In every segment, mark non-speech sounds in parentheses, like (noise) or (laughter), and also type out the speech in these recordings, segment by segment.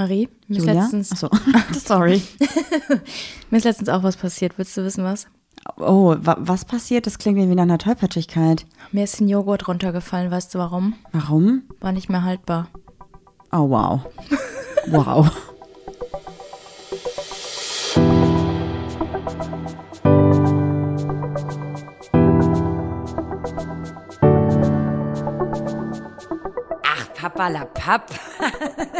Marie, mir ist, Julia? letztens, Achso, (laughs) sorry. (laughs) mir ist letztens auch was passiert. Willst du wissen, was? Oh, wa was passiert? Das klingt irgendwie nach einer Tollpatschigkeit. Mir ist ein Joghurt runtergefallen. Weißt du warum? Warum? War nicht mehr haltbar. Oh, wow. Wow. Ach, Papalapap. Und (laughs)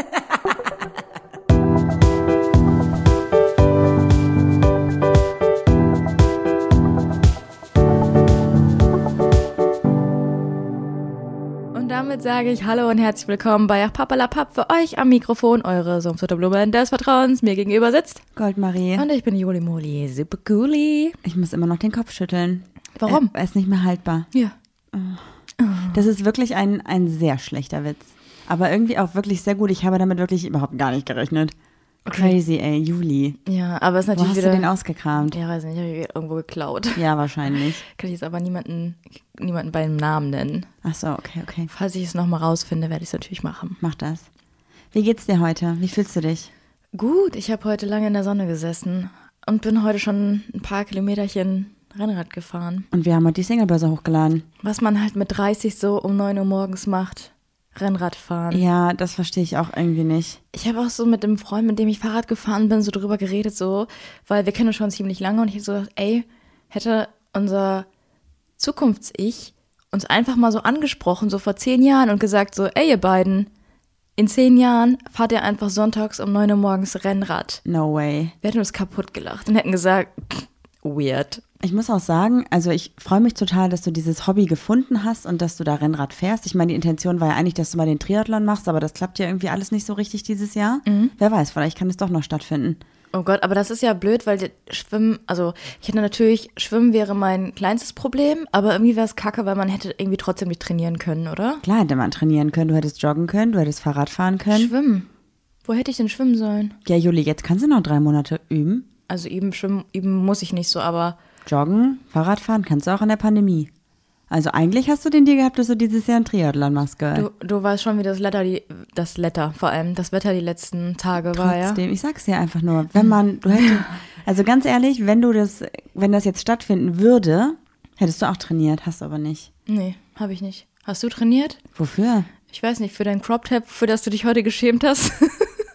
damit sage ich Hallo und herzlich willkommen bei Ach Papalapap für euch am Mikrofon. Eure Sumpfutterblumen des Vertrauens. Mir gegenüber sitzt. Goldmarie. Und ich bin Juli Moli. Super cooli. Ich muss immer noch den Kopf schütteln. Warum? Er, er ist nicht mehr haltbar. Ja. Das ist wirklich ein, ein sehr schlechter Witz. Aber irgendwie auch wirklich sehr gut. Ich habe damit wirklich überhaupt gar nicht gerechnet. Crazy, ey, Juli. Ja, aber es ist Wo natürlich hast wieder. du den ausgekramt? ja, weiß nicht, ich habe ihn irgendwo geklaut. Ja, wahrscheinlich. (laughs) Kann ich jetzt aber niemanden, niemanden beim Namen nennen. Ach so, okay, okay. Falls ich es nochmal rausfinde, werde ich es natürlich machen. Mach das. Wie geht's dir heute? Wie fühlst du dich? Gut, ich habe heute lange in der Sonne gesessen und bin heute schon ein paar Kilometerchen Rennrad gefahren. Und wir haben heute die Singlebörse hochgeladen. Was man halt mit 30 so um 9 Uhr morgens macht. Rennrad fahren. Ja, das verstehe ich auch irgendwie nicht. Ich habe auch so mit dem Freund, mit dem ich Fahrrad gefahren bin, so drüber geredet, so, weil wir kennen uns schon ziemlich lange und ich so gedacht, ey, hätte unser Zukunfts-Ich uns einfach mal so angesprochen, so vor zehn Jahren und gesagt so, ey, ihr beiden, in zehn Jahren fahrt ihr einfach sonntags um 9 Uhr morgens Rennrad. No way. Wir hätten uns kaputt gelacht und hätten gesagt, weird. Ich muss auch sagen, also ich freue mich total, dass du dieses Hobby gefunden hast und dass du da Rennrad fährst. Ich meine, die Intention war ja eigentlich, dass du mal den Triathlon machst, aber das klappt ja irgendwie alles nicht so richtig dieses Jahr. Wer weiß, vielleicht kann es doch noch stattfinden. Oh Gott, aber das ist ja blöd, weil Schwimmen, also ich hätte natürlich, Schwimmen wäre mein kleinstes Problem, aber irgendwie wäre es kacke, weil man hätte irgendwie trotzdem nicht trainieren können, oder? Klar hätte man trainieren können, du hättest joggen können, du hättest Fahrrad fahren können. Schwimmen. Wo hätte ich denn schwimmen sollen? Ja, Juli, jetzt kannst du noch drei Monate üben. Also eben schwimmen, üben muss ich nicht so, aber Joggen, Fahrrad fahren kannst du auch in der Pandemie. Also eigentlich hast du den Deal gehabt, dass du dieses Jahr einen Triathlon machst, Girl. du, du weißt schon, wie das Wetter, die, das Wetter, vor allem das Wetter die letzten Tage war, ja? Trotzdem, ich sag's dir einfach nur, wenn man, du hättest, (laughs) also ganz ehrlich, wenn du das, wenn das jetzt stattfinden würde, hättest du auch trainiert, hast du aber nicht. Nee, habe ich nicht. Hast du trainiert? Wofür? Ich weiß nicht, für dein Crop Top, für das du dich heute geschämt hast?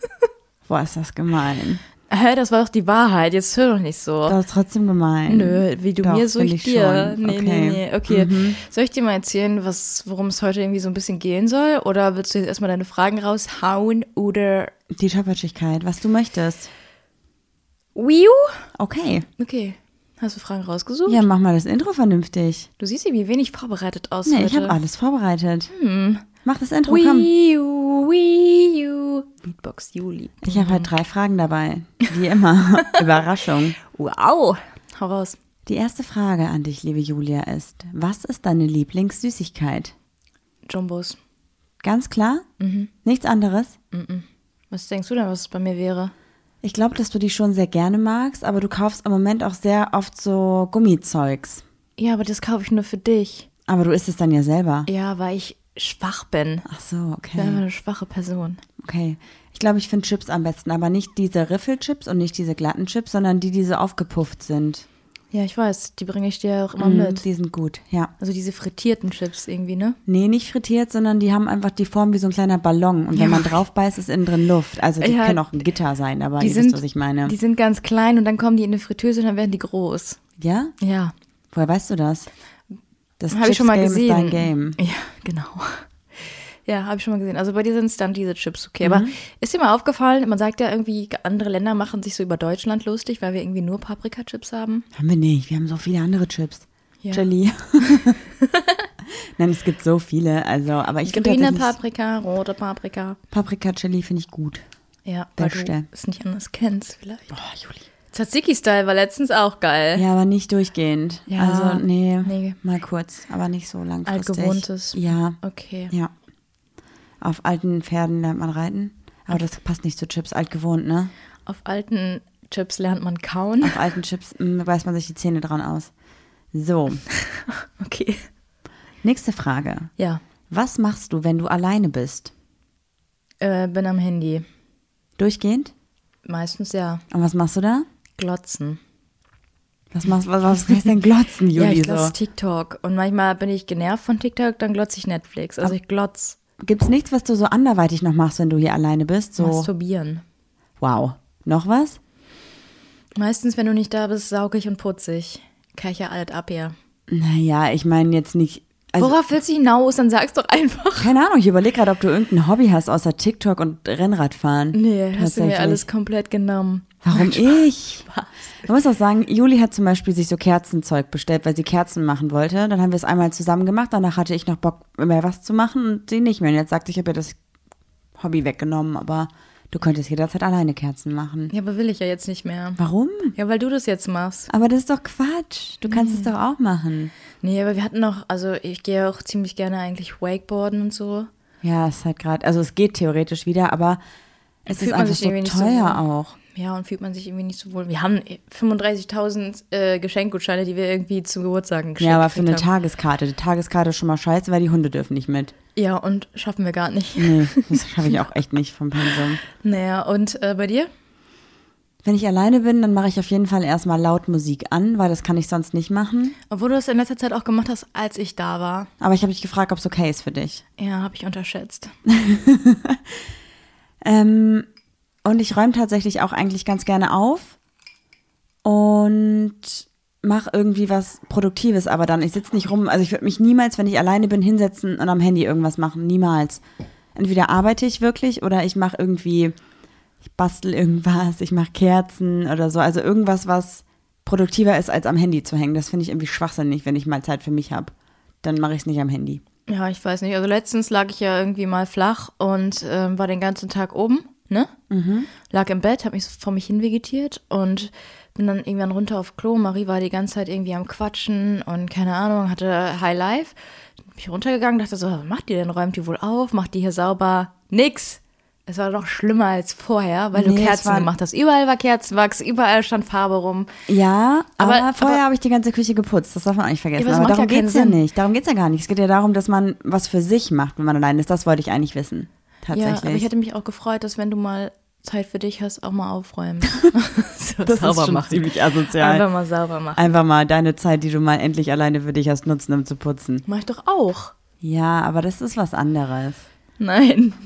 (laughs) Boah, ist das gemein. Hä, das war doch die Wahrheit, jetzt hör doch nicht so. Das ist trotzdem gemein. Nö, wie du Doch, mir, so ich ich dir. schon. Nee, Okay. nee, nee. Okay. Mhm. Soll ich dir mal erzählen, was, worum es heute irgendwie so ein bisschen gehen soll? Oder willst du jetzt erstmal deine Fragen raushauen? Oder Die Tollpatschigkeit, was du möchtest. Wii U? Okay. Okay. Hast du Fragen rausgesucht? Ja, mach mal das Intro vernünftig. Du siehst wie wenig vorbereitet aus Nee, heute. ich habe alles vorbereitet. Mach das Intro, komm. Wii U, Wii U. Beatbox Juli. Ich habe halt drei Fragen dabei. Wie immer. (laughs) Überraschung. Wow. Hau raus. Die erste Frage an dich, liebe Julia, ist: Was ist deine Lieblingssüßigkeit? Jumbos. Ganz klar? Mhm. Nichts anderes? Was denkst du denn, was es bei mir wäre? Ich glaube, dass du die schon sehr gerne magst, aber du kaufst im Moment auch sehr oft so Gummizeugs. Ja, aber das kaufe ich nur für dich. Aber du isst es dann ja selber. Ja, weil ich schwach bin. Ach so, Ich bin einfach okay. eine schwache Person. Okay. Ich glaube, ich finde Chips am besten, aber nicht diese Riffelchips und nicht diese glatten Chips, sondern die, die so aufgepufft sind. Ja, ich weiß, die bringe ich dir auch immer Mm, mit. Die sind gut, ja. Also diese frittierten Chips irgendwie, ne? Nee, nicht frittiert, sondern die haben einfach die Form wie so ein kleiner Ballon. Und wenn man drauf beißt, ist innen drin Luft. Also die Ja, können auch ein Gitter sein, aber Die ihr sind, wisst, was ich meine. die sind ganz klein und dann kommen die in eine Fritteuse und dann werden die groß. ja? Ja, Woher weißt du das? Das habe ich schon mal gesehen. ist dein Game. Ja, genau. (laughs) Ja, habe ich schon mal gesehen. Also bei dir sind es dann diese Chips, okay. Aber ist dir mal aufgefallen, man sagt ja irgendwie, andere Länder machen sich so über Deutschland lustig, weil wir irgendwie nur Paprika-Chips haben. Haben wir nicht. Wir haben so viele andere Chips. Ja. Chili. (laughs) Nein, es gibt so viele. Also, aber ich finde Grüne Paprika, rote Paprika. Paprika Chili finde ich gut. Ja, weil Beste. du es nicht anders kennst vielleicht. Boah, Juli. Tzatziki-Style war letztens auch geil. Ja, aber nicht durchgehend. Ja, also, nee, nee. mal kurz, aber nicht so langfristig. Altgewohntes. Ja, Okay. ja. Auf alten Pferden lernt man reiten. Aber das passt nicht zu Chips, altgewohnt, ne? Auf alten Chips lernt man kauen. Auf alten Chips mm, beißt man sich die Zähne dran aus. So, (laughs) Okay. nächste Frage. Ja, Was machst du, wenn du alleine bist? äh, bin am Handy. Durchgehend? Meistens ja. Und was machst du da? Glotzen. Was machst was, was heißt denn glotzen, (laughs) Ja, Juli? ich glotze? TikTok. Und manchmal bin ich genervt von TikTok, dann glotze ich Netflix. Also ich glotz Gibt's nichts, was du so anderweitig noch machst, wenn du hier alleine bist? So, masturbieren. wow. Noch was? Meistens, wenn du nicht da bist, sauge ich und putze ich. Ja alles ab hier. Naja, ich meine jetzt nicht. Also, Worauf willst du hinaus? Dann sag's doch einfach. keine Ahnung, ich überlege gerade, ob du irgendein Hobby hast außer TikTok und Rennradfahren. Nee, hast du mir alles komplett genommen. Warum ich? Man muss auch sagen, Juli hat zum Beispiel sich so Kerzenzeug bestellt, weil sie Kerzen machen wollte. Dann haben wir es einmal zusammen gemacht. Danach hatte ich noch Bock, mehr was zu machen und sie nicht mehr. Und jetzt sagt ich habe ihr das Hobby weggenommen, aber du könntest jederzeit alleine Kerzen machen. Ja, aber will ich ja jetzt nicht mehr. Warum? Ja, weil du das jetzt machst. Aber das ist doch Quatsch. Du kannst es doch auch machen. Nee, aber wir hatten noch, also ich gehe auch ziemlich gerne eigentlich Wakeboarden und so. Ja, es ist halt gerade, also es geht theoretisch wieder, aber es Fühlt ist man einfach sich so irgendwie nicht so teuer wohl. auch. Ja, und fühlt man sich irgendwie nicht so wohl. Wir haben 35.000 äh, Geschenkgutscheine, die wir irgendwie zu Geburtstagen geschenkt Ja, aber für eine haben. Tageskarte. Die Tageskarte ist schon mal scheiße, weil die Hunde dürfen nicht mit. Ja, und schaffen wir gar nicht. Nee, das (laughs) schaffe ich auch echt nicht vom Pensum. Naja, und äh, bei dir? Wenn ich alleine bin, dann mache ich auf jeden Fall erstmal laut Musik an, weil das kann ich sonst nicht machen. Obwohl du das in letzter Zeit auch gemacht hast, als ich da war. Aber ich habe dich gefragt, ob es okay ist für dich. Ja, habe ich unterschätzt. (laughs) Ähm, und ich räume tatsächlich auch eigentlich ganz gerne auf und mache irgendwie was Produktives, aber dann, ich sitze nicht rum, also ich würde mich niemals, wenn ich alleine bin, hinsetzen und am Handy irgendwas machen. Niemals. Entweder arbeite ich wirklich oder ich mache irgendwie, ich bastel irgendwas, ich mache Kerzen oder so. Also irgendwas, was produktiver ist, als am Handy zu hängen. Das finde ich irgendwie schwachsinnig, wenn ich mal Zeit für mich habe. Dann mache ich es nicht am Handy. Ja, ich weiß nicht. Also letztens lag ich ja irgendwie mal flach und ähm, war den ganzen Tag oben, ne? Lag im Bett, habe mich vor mich hin vegetiert und bin dann irgendwann runter auf Klo. Marie war die ganze Zeit irgendwie am Quatschen und keine Ahnung, hatte High Life. Bin ich runtergegangen, dachte so, was macht die denn? Räumt die wohl auf? Macht die hier sauber? Nix. Es war doch schlimmer als vorher, weil Nee, du es Kerzen war- gemacht hast. Überall war Kerzenwachs, überall stand Farbe rum. Ja, aber, Aber- vorher habe ich die ganze Küche geputzt. Das darf man auch nicht vergessen. Ja, aber aber darum ja geht's keinen ja nicht. Darum geht's ja gar nicht. Es geht ja darum, dass man was für sich macht, wenn man allein ist. Das wollte ich eigentlich wissen. Ja, aber Tatsächlich. ich hätte mich auch gefreut, dass wenn du mal Zeit für dich hast, auch mal aufräumen. (laughs) so das ist schon ziemlich asozial. Einfach mal sauber machen. Einfach mal deine Zeit, die du mal endlich alleine für dich hast, nutzen, um zu putzen. Mach ich doch auch. Ja, aber das ist was anderes. Nein. (laughs)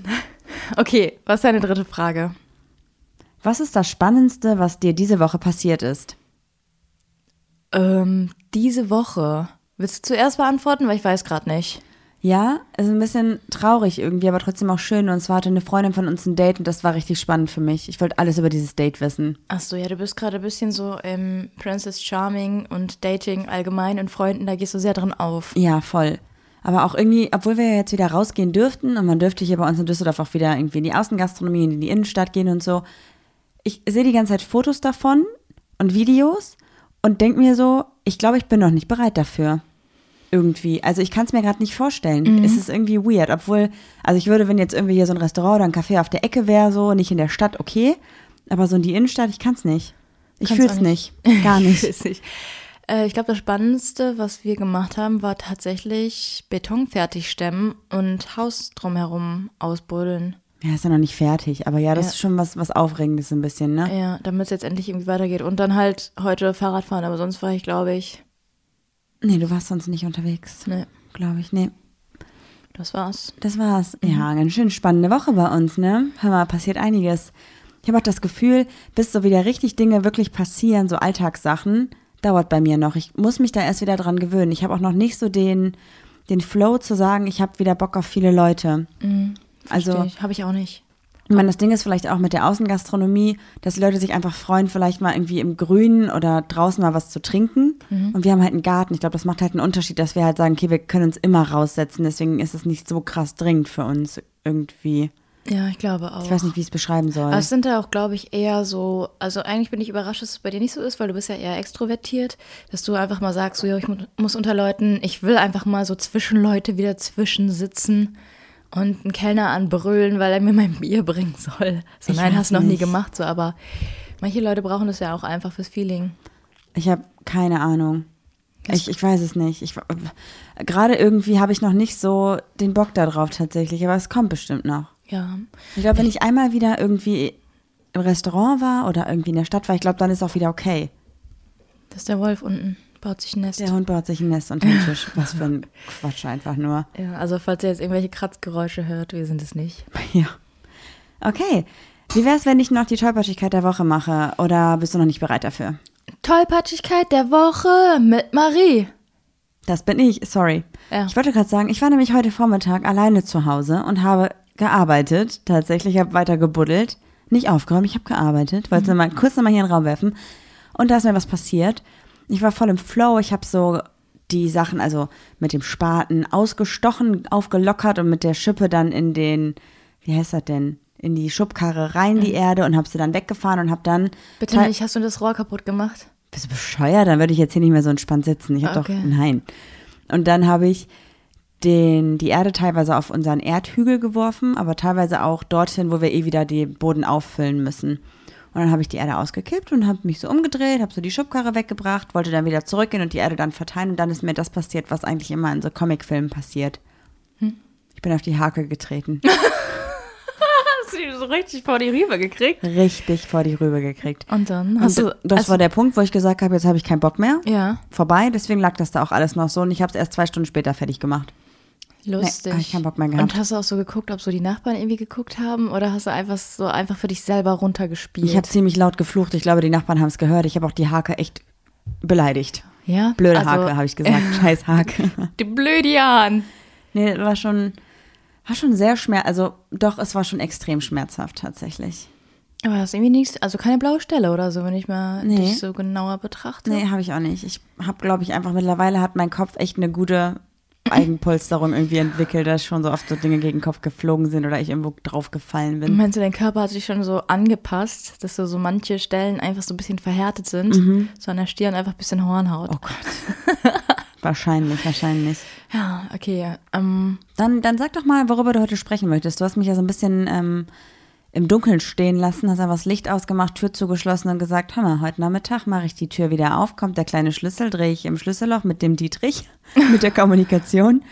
Okay, was ist deine dritte Frage? Was ist das Spannendste, was dir diese Woche passiert ist? Ähm, diese Woche. Willst du zuerst beantworten? Weil ich weiß gerade nicht. Ja, ist ein bisschen traurig irgendwie, aber trotzdem auch schön. Und zwar hatte eine Freundin von uns ein Date und das war richtig spannend für mich. Ich wollte alles über dieses Date wissen. Ach so, ja, du bist gerade ein bisschen so im Princess Charming und Dating allgemein und Freunden, da gehst du sehr drin auf. Ja, voll. Aber auch irgendwie, obwohl wir ja jetzt wieder rausgehen dürften und man dürfte hier bei uns in Düsseldorf auch wieder irgendwie in die Außengastronomie, in die Innenstadt gehen und so. Ich sehe die ganze Zeit Fotos davon und Videos und denke mir so, ich glaube, ich bin noch nicht bereit dafür. Irgendwie. Also ich kann es mir gerade nicht vorstellen. Es ist irgendwie weird. Obwohl, also ich würde, wenn jetzt irgendwie hier so ein Restaurant oder ein Café auf der Ecke wäre, so nicht in der Stadt, okay. Aber so in die Innenstadt, ich kann es nicht. Ich fühle es nicht. nicht. Gar (laughs) nicht. Ich. Äh, ich glaube, das Spannendste, was wir gemacht haben, war tatsächlich Beton fertigstemmen und Haus drumherum ausbuddeln. Ja, ist ja noch nicht fertig. Aber ja, das Ja. ist schon was, was Aufregendes ein bisschen, ne? Ja, damit es jetzt endlich irgendwie weitergeht. Und dann halt heute Fahrrad fahren, aber sonst war ich, glaube ich, Nee, du warst sonst nicht unterwegs. ne, Glaube ich, nee. das war's. Das war's. Ja, ganz schön spannende Woche bei uns, ne? Hör mal, passiert einiges. Ich habe auch das Gefühl, bis so wieder richtig Dinge wirklich passieren, so Alltagssachen, dauert bei mir noch. Ich muss mich da erst wieder dran gewöhnen. Ich habe auch noch nicht so den, den Flow zu sagen, ich habe wieder Bock auf viele Leute. Also, Also habe ich auch nicht. Ich meine, das Ding ist vielleicht auch mit der Außengastronomie, dass die Leute sich einfach freuen, vielleicht mal irgendwie im Grünen oder draußen mal was zu trinken. Und wir haben halt einen Garten. Ich glaube, das macht halt einen Unterschied, dass wir halt sagen, okay, wir können uns immer raussetzen. Deswegen ist es nicht so krass dringend für uns irgendwie. Ja, ich glaube auch. Ich weiß nicht, wie ich es beschreiben soll. Aber es sind da auch, glaube ich, eher so, also eigentlich bin ich überrascht, dass es bei dir nicht so ist, weil du bist ja eher extrovertiert, dass du einfach mal sagst, so, ja, ich mu- muss unter Leuten, ich will einfach mal so zwischen Leute wieder zwischensitzen und einen Kellner anbrüllen, weil er mir mein Bier bringen soll. So, Ich nein, hast du noch nie gemacht, so, aber manche Leute brauchen das ja auch einfach fürs Feeling. Ich habe keine Ahnung. Ich, ich weiß es nicht. Ich, gerade irgendwie habe ich noch nicht so den Bock darauf tatsächlich, aber es kommt bestimmt noch. Ja. Ich glaube, wenn ich einmal wieder irgendwie im Restaurant war oder irgendwie in der Stadt war, ich glaube, dann ist auch wieder okay. Das ist der Wolf unten. Baut sich ein Nest. Der Hund baut sich ein Nest unter den (laughs) Tisch. Was für ein Quatsch einfach nur. Ja, also falls ihr jetzt irgendwelche Kratzgeräusche hört, wir sind es nicht. (laughs) Ja. Okay. Wie wäre es, wenn ich noch die Tollpatschigkeit der Woche mache? Oder bist du noch nicht bereit dafür? Tollpatschigkeit der Woche mit Marie. Das bin ich, sorry. Ja. Ich wollte gerade sagen, ich war nämlich heute Vormittag alleine zu Hause und habe gearbeitet. Tatsächlich, habe weiter gebuddelt. Nicht aufgeräumt, ich habe gearbeitet. Wollte mal kurz nochmal hier in den Raum werfen. Und da ist mir was passiert. Ich war voll im Flow. Ich habe so die Sachen, also mit dem Spaten ausgestochen, aufgelockert und mit der Schippe dann in den, wie heißt das denn? In die Schubkarre rein, die Erde, und habe sie dann weggefahren und habe dann. Bitte nicht, hast du das Rohr kaputt gemacht? bist du bescheuert? Dann würde ich jetzt hier nicht mehr so entspannt sitzen. Ich habe Okay. doch, nein. Und dann habe ich den, die Erde teilweise auf unseren Erdhügel geworfen, aber teilweise auch dorthin, wo wir eh wieder den Boden auffüllen müssen. Und dann habe ich die Erde ausgekippt und habe mich so umgedreht, habe so die Schubkarre weggebracht, wollte dann wieder zurückgehen und die Erde dann verteilen. Und dann ist mir das passiert, was eigentlich immer in so Comicfilmen passiert. Hm? Ich bin auf die Hake getreten. (laughs) Hast du die so richtig vor die Rübe gekriegt? Richtig vor die Rübe gekriegt. Und dann hast Und du. das also- war der Punkt, wo ich gesagt habe, jetzt habe ich keinen Bock mehr. Ja, vorbei, deswegen lag das da auch alles noch so und ich habe es erst zwei Stunden später fertig gemacht. Lustig. hab ich keinen Bock mehr gehabt. Und hast du auch so geguckt, ob so die Nachbarn irgendwie geguckt haben oder hast du einfach so einfach für dich selber runtergespielt? Ich habe ziemlich laut geflucht, ich glaube, die Nachbarn haben es gehört. Ich habe auch die Hake echt beleidigt. ja? Blöde Also, Hake, habe ich gesagt. (laughs) Scheiß Hake. Die Blödian. nee, war schon, war schon sehr schmerz, also doch, es war schon extrem schmerzhaft tatsächlich. Aber das ist irgendwie nichts, also keine blaue Stelle oder so, wenn ich mal Nee. dich so genauer betrachte. Nee, habe ich auch nicht. Ich habe, glaube ich, einfach mittlerweile hat mein Kopf echt eine gute Eigenpolsterung irgendwie entwickelt, dass schon so oft so Dinge gegen den Kopf geflogen sind oder ich irgendwo drauf gefallen bin. Meinst du, dein Körper hat sich schon so angepasst, dass so, so manche Stellen einfach so ein bisschen verhärtet sind, so an der Stirn einfach ein bisschen Hornhaut? Mhm. Oh Gott. (laughs) wahrscheinlich, wahrscheinlich. Ja, okay. Ähm, Dann, dann sag doch mal, worüber du heute sprechen möchtest. Du hast mich ja so ein bisschen ähm, im Dunkeln stehen lassen, hast einfach das Licht ausgemacht, Tür zugeschlossen und gesagt, hör mal, heute Nachmittag mache ich die Tür wieder auf, kommt der kleine Schlüssel, drehe ich im Schlüsselloch mit dem Dietrich, (laughs) mit der Kommunikation.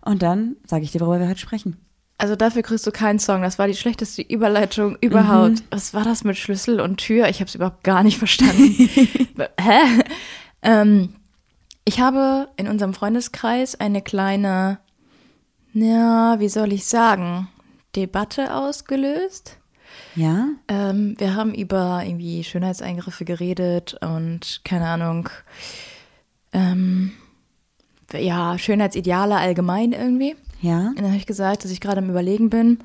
Und dann sage ich dir, worüber wir heute sprechen. also dafür kriegst du keinen Song. Das war die schlechteste Überleitung überhaupt. Mhm. Was war das mit Schlüssel und Tür? Ich habe es überhaupt gar nicht verstanden. (laughs) Hä? Ähm, ich habe in unserem Freundeskreis eine kleine, ja, wie soll ich sagen, Debatte ausgelöst. Ja? Ähm, wir haben über irgendwie Schönheitseingriffe geredet und keine Ahnung, ähm, ja, Schönheitsideale allgemein irgendwie. Ja? Und dann habe ich gesagt, dass ich gerade am Überlegen bin,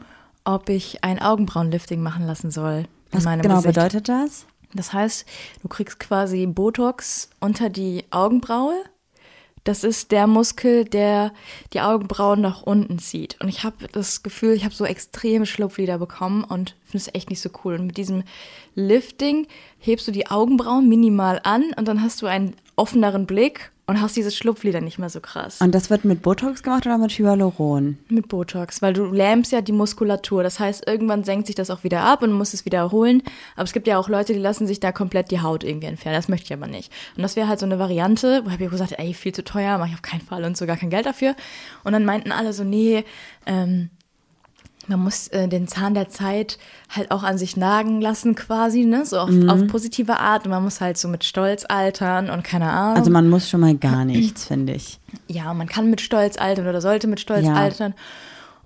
ob ich ein Augenbrauenlifting machen lassen soll. Was genau Gesicht. bedeutet das? Das heißt, du kriegst quasi Botox unter die Augenbraue. Das ist der Muskel, der die Augenbrauen nach unten zieht. Und ich habe das Gefühl, ich habe so extreme Schlupflider bekommen und finde es echt nicht so cool. Und mit diesem Lifting hebst du die Augenbrauen minimal an und dann hast du einen offeneren Blick und hast diese Schlupflider nicht mehr so krass. Und das wird mit Botox gemacht oder mit Hyaluron? Mit Botox, weil du lähmst ja die Muskulatur. Das heißt, irgendwann senkt sich das auch wieder ab und muss es wieder erholen. Aber es gibt ja auch Leute, die lassen sich da komplett die Haut irgendwie entfernen. Das möchte ich aber nicht. Und das wäre halt so eine Variante, wo habe ich gesagt, ey, viel zu teuer, mache ich auf keinen Fall und so gar kein Geld dafür. Und dann meinten alle so, nee, ähm, man muss äh, den Zahn der Zeit halt auch an sich nagen lassen quasi, ne? So auf, auf positive Art. Und man muss halt so mit Stolz altern und keine Ahnung. Also man muss schon mal gar (clears throat) nichts, finde ich. ja, man kann mit Stolz altern oder sollte mit Stolz Ja. altern.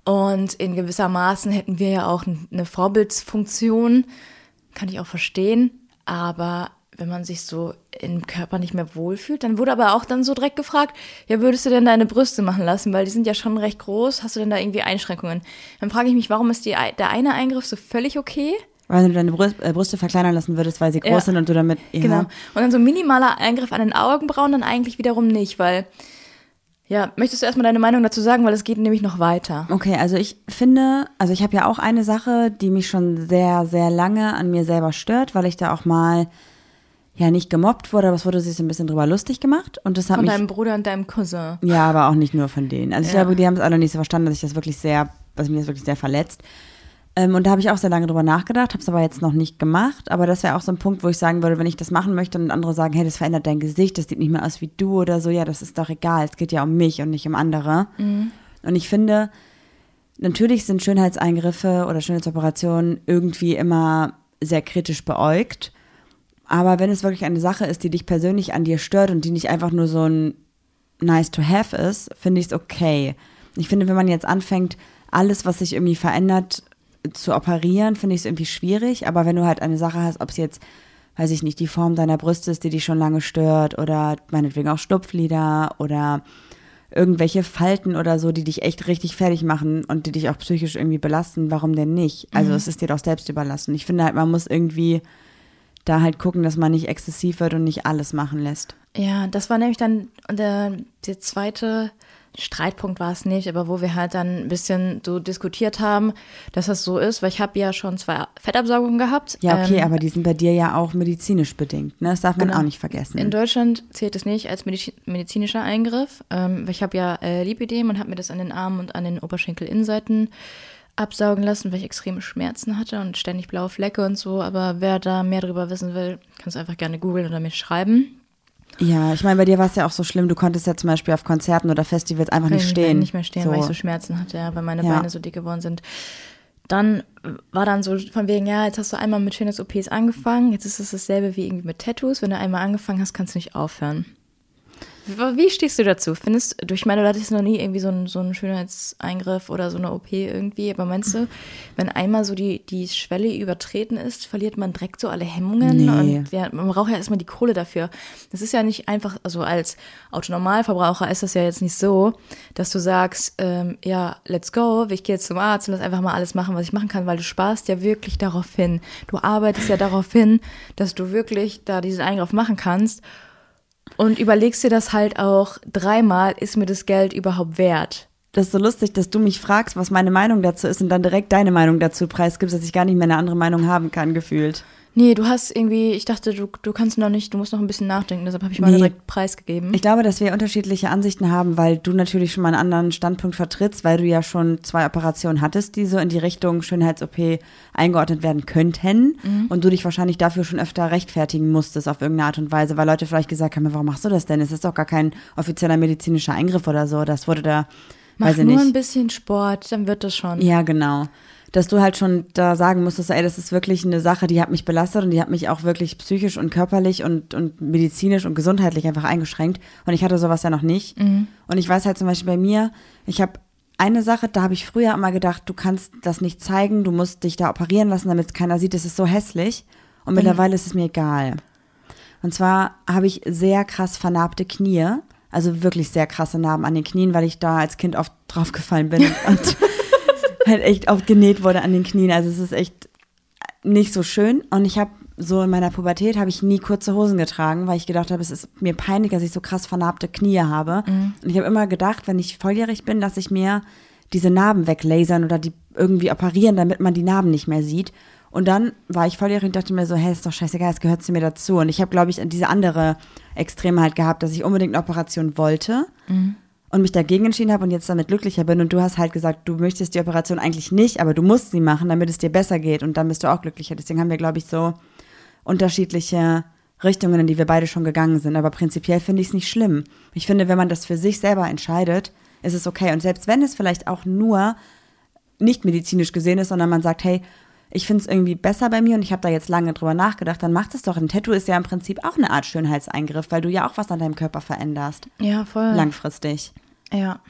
Und in gewisser Maßen hätten wir ja auch eine Vorbildsfunktion. Kann ich auch verstehen. Aber wenn man sich so im Körper nicht mehr wohlfühlt, dann wurde aber auch dann so direkt gefragt, ja, würdest du denn deine Brüste machen lassen? Weil die sind ja schon recht groß. Hast du denn da irgendwie Einschränkungen? Dann frage ich mich, warum ist die, der eine Eingriff so völlig okay? Weil du deine Brüste, äh, Brüste verkleinern lassen würdest, weil sie groß Ja. sind und du damit. Ja. Genau. Und dann so ein minimaler Eingriff an den Augenbrauen dann eigentlich wiederum nicht, weil, ja, möchtest du erstmal deine Meinung dazu sagen, weil es geht nämlich noch weiter. Okay, also ich finde, also ich habe ja auch eine Sache, die mich schon sehr, sehr lange an mir selber stört, weil ich da auch mal ja nicht gemobbt wurde, aber es wurde sich so ein bisschen drüber lustig gemacht und das hat Von mich deinem Bruder und deinem Cousin. ja, aber auch nicht nur von denen. Also ich Ja. glaube, die haben es alle nicht so verstanden, dass ich das wirklich sehr, dass mich das wirklich sehr verletzt. Ähm, und da habe ich auch sehr lange drüber nachgedacht, habe es aber jetzt noch nicht gemacht. Aber das wäre auch so ein Punkt, wo ich sagen würde, wenn ich das machen möchte und andere sagen, hey, das verändert dein Gesicht, das sieht nicht mehr aus wie du oder so, ja, das ist doch egal. Es geht ja um mich und nicht um andere. Und ich finde, natürlich sind Schönheitseingriffe oder Schönheitsoperationen irgendwie immer sehr kritisch beäugt. Aber wenn es wirklich eine Sache ist, die dich persönlich an dir stört und die nicht einfach nur so ein nice to have ist, finde ich es okay. Ich finde, wenn man jetzt anfängt, alles, was sich irgendwie verändert, zu operieren, finde ich es irgendwie schwierig. Aber wenn du halt eine Sache hast, ob es jetzt, weiß ich nicht, die Form deiner Brüste ist, die dich schon lange stört oder meinetwegen auch Schlupflider oder irgendwelche Falten oder so, die dich echt richtig fertig machen und die dich auch psychisch irgendwie belasten, warum denn nicht? Also Mhm. es ist dir doch selbst überlassen. Ich finde halt, man muss irgendwie da halt gucken, dass man nicht exzessiv wird und nicht alles machen lässt. Ja, das war nämlich dann der, der zweite Streitpunkt war es nicht, aber wo wir halt dann ein bisschen so diskutiert haben, dass das so ist, weil ich habe ja schon zwei Fettabsaugungen gehabt. Ja, okay, Ähm, aber die sind bei dir ja auch medizinisch bedingt, ne? Das darf man Genau. auch nicht vergessen. In Deutschland zählt es nicht als medizi- medizinischer Eingriff. Ähm, weil ich habe ja äh, Lipidem und habe mir das an den Armen und an den Oberschenkelinnenseiten absaugen lassen, weil ich extreme Schmerzen hatte und ständig blaue Flecke und so. Aber wer da mehr darüber wissen will, kann es einfach gerne googeln oder mir schreiben. ja, ich meine, bei dir war es ja auch so schlimm, du konntest ja zum Beispiel auf Konzerten oder Festivals einfach nicht ich stehen. Nicht mehr stehen, weil ich so Schmerzen hatte, ja, weil meine Ja. Beine so dick geworden sind. Dann war dann so von wegen, ja, jetzt hast du einmal mit Schönheits-OPs angefangen, jetzt ist es dasselbe wie irgendwie mit Tattoos. Wenn du einmal angefangen hast, kannst du nicht aufhören. Wie stehst du dazu? Findest du, ich meine, du hattest noch nie irgendwie so einen, so einen Schönheitseingriff oder so eine OP irgendwie, aber meinst du, wenn einmal so die, die Schwelle übertreten ist, verliert man direkt so alle Hemmungen? Nee. Und ja, man braucht ja erstmal die Kohle dafür. Das ist ja nicht einfach, also als Autonormalverbraucher ist das ja jetzt nicht so, dass du sagst, ähm, ja, let's go, ich gehe jetzt zum Arzt und lass einfach mal alles machen, was ich machen kann, weil du sparst ja wirklich darauf hin. Du arbeitest ja darauf hin, dass du wirklich da diesen Eingriff machen kannst und überlegst dir das halt auch dreimal, ist mir das Geld überhaupt wert? Das ist so lustig, dass du mich fragst, was meine Meinung dazu ist und dann direkt deine Meinung dazu preisgibst, dass ich gar nicht mehr eine andere Meinung haben kann, gefühlt. Nee, du hast irgendwie, ich dachte, du, du kannst noch nicht, du musst noch ein bisschen nachdenken, deshalb habe ich mal Nee. direkt preisgegeben. Ich glaube, dass wir unterschiedliche Ansichten haben, weil du natürlich schon mal einen anderen Standpunkt vertrittst, weil du ja schon zwei Operationen hattest, die so in die Richtung Schönheits-OP eingeordnet werden könnten und du dich wahrscheinlich dafür schon öfter rechtfertigen musstest auf irgendeine Art und Weise, weil Leute vielleicht gesagt haben, warum machst du das denn? Es ist doch gar kein offizieller medizinischer Eingriff oder so. Das wurde da, Mach weiß ich nur nicht. ein bisschen Sport, dann wird das schon. Ja, genau. Dass du halt schon da sagen musstest, ey, das ist wirklich eine Sache, die hat mich belastet und die hat mich auch wirklich psychisch und körperlich und, und medizinisch und gesundheitlich einfach eingeschränkt. Und ich hatte sowas ja noch nicht. Und ich weiß halt zum Beispiel bei mir, ich habe eine Sache, da habe ich früher immer gedacht, du kannst das nicht zeigen, du musst dich da operieren lassen, damit keiner sieht, das ist so hässlich. Und mittlerweile ist es mir egal. Und zwar habe ich sehr krass vernarbte Knie, also wirklich sehr krasse Narben an den Knien, weil ich da als Kind oft draufgefallen bin (laughs) und halt echt oft genäht wurde an den Knien. Also es ist echt nicht so schön. Und ich habe so in meiner Pubertät habe ich nie kurze Hosen getragen, weil ich gedacht habe, es ist mir peinlich, dass ich so krass vernarbte Knie habe. Und ich habe immer gedacht, wenn ich volljährig bin, dass ich mir diese Narben weglasern oder die irgendwie operieren, damit man die Narben nicht mehr sieht. Und dann war ich volljährig und dachte mir so, hey, ist doch scheißegal, es gehört zu mir dazu. Und ich habe, glaube ich, diese andere Extreme halt gehabt, dass ich unbedingt eine Operation wollte und mich dagegen entschieden habe und jetzt damit glücklicher bin. Und du hast halt gesagt, du möchtest die Operation eigentlich nicht, aber du musst sie machen, damit es dir besser geht. Und dann bist du auch glücklicher. Deswegen haben wir, glaube ich, so unterschiedliche Richtungen, in die wir beide schon gegangen sind. Aber prinzipiell finde ich es nicht schlimm. Ich finde, wenn man das für sich selber entscheidet, ist es okay. Und selbst wenn es vielleicht auch nur nicht medizinisch gesehen ist, sondern man sagt, hey, ich finde es irgendwie besser bei mir und ich habe da jetzt lange drüber nachgedacht, dann macht es doch. Ein Tattoo ist ja im Prinzip auch eine Art Schönheitseingriff, weil du ja auch was an deinem Körper veränderst. Ja, voll. Langfristig. Ja.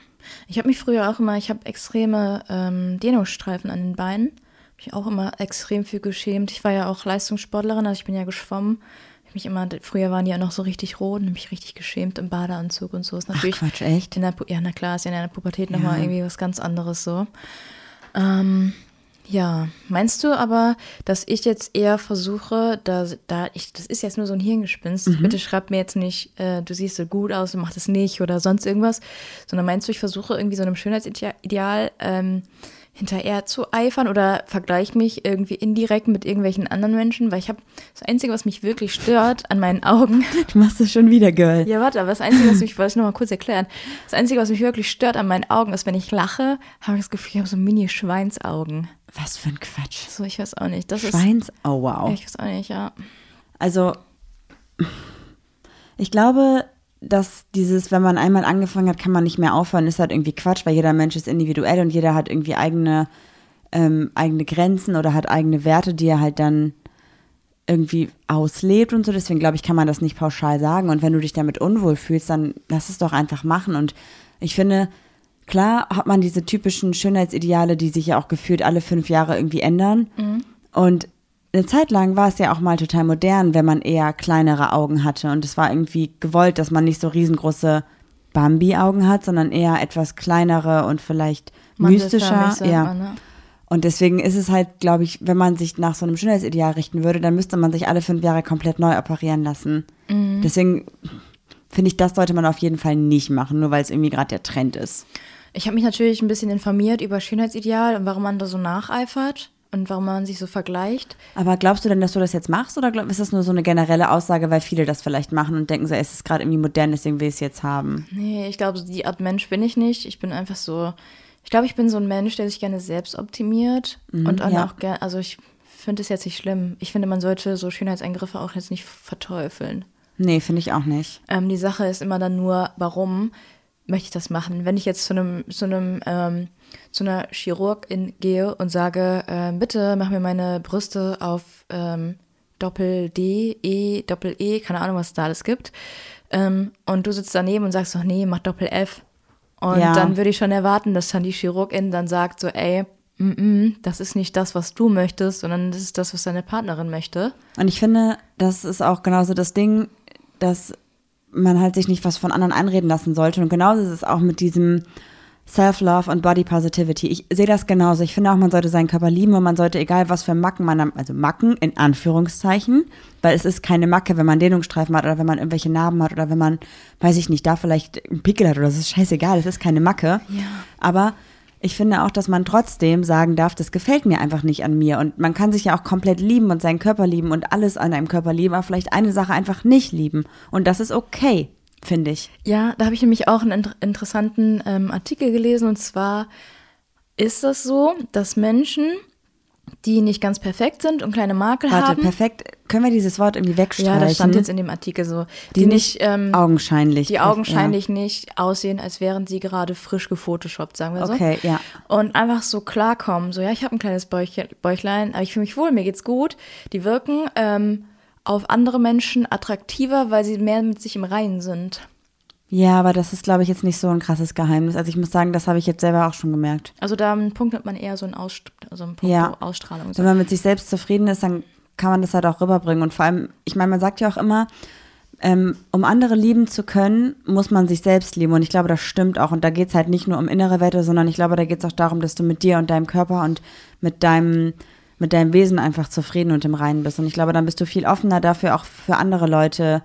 Ich habe mich früher auch immer, ich habe extreme ähm, Denostreifen an den Beinen. Hab mich auch immer extrem viel geschämt. Ich war ja auch Leistungssportlerin, also ich bin ja geschwommen. Ich mich immer, früher waren die ja noch so richtig rot und mich richtig geschämt im Badeanzug und so. Ist natürlich Quatsch, echt? In der, ja, na klar, ist ja in der Pubertät nochmal irgendwie was ganz anderes so. Ähm, ja, meinst du aber, dass ich jetzt eher versuche, da, da ich, das ist jetzt nur so ein Hirngespinst, bitte schreib mir jetzt nicht, äh, du siehst so gut aus und mach das nicht oder sonst irgendwas, sondern meinst du, ich versuche irgendwie so einem Schönheitsideal ähm, hinterher zu eifern oder vergleiche mich irgendwie indirekt mit irgendwelchen anderen Menschen, weil ich habe das Einzige, was mich wirklich stört an meinen Augen, (laughs) Du machst es schon wieder, Girl. ja, warte, aber das Einzige, was mich, wollte ich noch mal kurz erklären. Das Einzige, was mich wirklich stört an meinen Augen, ist, wenn ich lache, habe ich das Gefühl, ich habe so Mini-Schweinsaugen. Was für ein Quatsch. So, ich weiß auch nicht. Das Schweins, ist. wow. Ich weiß auch nicht, ja. Also, ich glaube, dass dieses, wenn man einmal angefangen hat, kann man nicht mehr aufhören, ist halt irgendwie Quatsch, weil jeder Mensch ist individuell und jeder hat irgendwie eigene, ähm, eigene Grenzen oder hat eigene Werte, die er halt dann irgendwie auslebt und so. Deswegen glaube ich, kann man das nicht pauschal sagen. Und wenn du dich damit unwohl fühlst, dann lass es doch einfach machen. Und ich finde, klar hat man diese typischen Schönheitsideale, die sich ja auch gefühlt alle fünf Jahre irgendwie ändern. Und eine Zeit lang war es ja auch mal total modern, wenn man eher kleinere Augen hatte. Und es war irgendwie gewollt, dass man nicht so riesengroße Bambi-Augen hat, sondern eher etwas kleinere und vielleicht mystischer. Sagt Ja. ne? Und deswegen ist es halt, glaube ich, wenn man sich nach so einem Schönheitsideal richten würde, dann müsste man sich alle fünf Jahre komplett neu operieren lassen. Mhm. Deswegen finde ich, das sollte man auf jeden Fall nicht machen, nur weil es irgendwie gerade der Trend ist. Ich habe mich natürlich ein bisschen informiert über Schönheitsideal und warum man da so nacheifert und warum man sich so vergleicht. Aber glaubst du denn, dass du das jetzt machst oder glaub, ist das nur so eine generelle Aussage, weil viele das vielleicht machen und denken so, es ist gerade irgendwie modern, deswegen will ich es jetzt haben? Nee, ich glaube, die Art Mensch bin ich nicht. Ich bin einfach so, ich glaube, ich bin so ein Mensch, der sich gerne selbst optimiert und dann ja. auch gerne, also ich finde es jetzt nicht schlimm. Ich finde, man sollte so Schönheitseingriffe auch jetzt nicht verteufeln. Nee, finde ich auch nicht. Ähm, die Sache ist immer dann nur, warum möchte ich das machen? Wenn ich jetzt zu einem, zu einem, ähm, zu einer Chirurgin gehe und sage, ähm, bitte mach mir meine Brüste auf ähm, Doppel D, E, Doppel E, keine Ahnung, was es da alles gibt. Ähm, und du sitzt daneben und sagst, doch nee, mach Doppel F. Und Ja. dann würde ich schon erwarten, dass dann die Chirurgin dann sagt, so, ey, mm -mm, das ist nicht das, was du möchtest, sondern das ist das, was deine Partnerin möchte. Und ich finde, das ist auch genauso das Ding, dass man halt sich nicht was von anderen einreden lassen sollte. Und genauso ist es auch mit diesem Self-Love und Body Positivity. Ich sehe das genauso. Ich finde auch, man sollte seinen Körper lieben und man sollte, egal was für Macken man, also Macken in Anführungszeichen, weil es ist keine Macke, wenn man Dehnungsstreifen hat oder wenn man irgendwelche Narben hat oder wenn man, weiß ich nicht, da vielleicht einen Pickel hat oder so, ist scheißegal, es ist keine Macke. Ja. Aber ich finde auch, dass man trotzdem sagen darf, das gefällt mir einfach nicht an mir. Und man kann sich ja auch komplett lieben und seinen Körper lieben und alles an einem Körper lieben, aber vielleicht eine Sache einfach nicht lieben. Und das ist okay, finde ich. Ja, da habe ich nämlich auch einen inter interessanten ähm, Artikel gelesen und zwar ist das so, dass Menschen, die nicht ganz perfekt sind und kleine Makel Warte, haben, perfekt. Können wir dieses Wort irgendwie wegstreichen? ja, das stand jetzt in dem Artikel so, die, die, nicht ähm, augenscheinlich. die augenscheinlich nicht aussehen, als wären sie gerade frisch gefotoshoppt, sagen wir Ja. so. Okay, ja. Und einfach so klarkommen, so ja, ich habe ein kleines Bäuchchen, Bäuchlein, aber ich fühle mich wohl, mir geht's gut. Die wirken ähm, auf andere Menschen attraktiver, weil sie mehr mit sich im Reinen sind. Ja, aber das ist, glaube ich, jetzt nicht so ein krasses Geheimnis. Also ich muss sagen, das habe ich jetzt selber auch schon gemerkt. Also da punktet man eher so einen, Ausst also einen Punkt Ja. Ausstrahlung. So. Wenn man mit sich selbst zufrieden ist, dann kann man das halt auch rüberbringen. Und vor allem, ich meine, man sagt ja auch immer, ähm, um andere lieben zu können, muss man sich selbst lieben. Und ich glaube, das stimmt auch. Und da geht es halt nicht nur um innere Werte, sondern ich glaube, da geht es auch darum, dass du mit dir und deinem Körper und mit deinem, mit deinem Wesen einfach zufrieden und im Reinen bist. Und ich glaube, dann bist du viel offener dafür, auch für andere Leute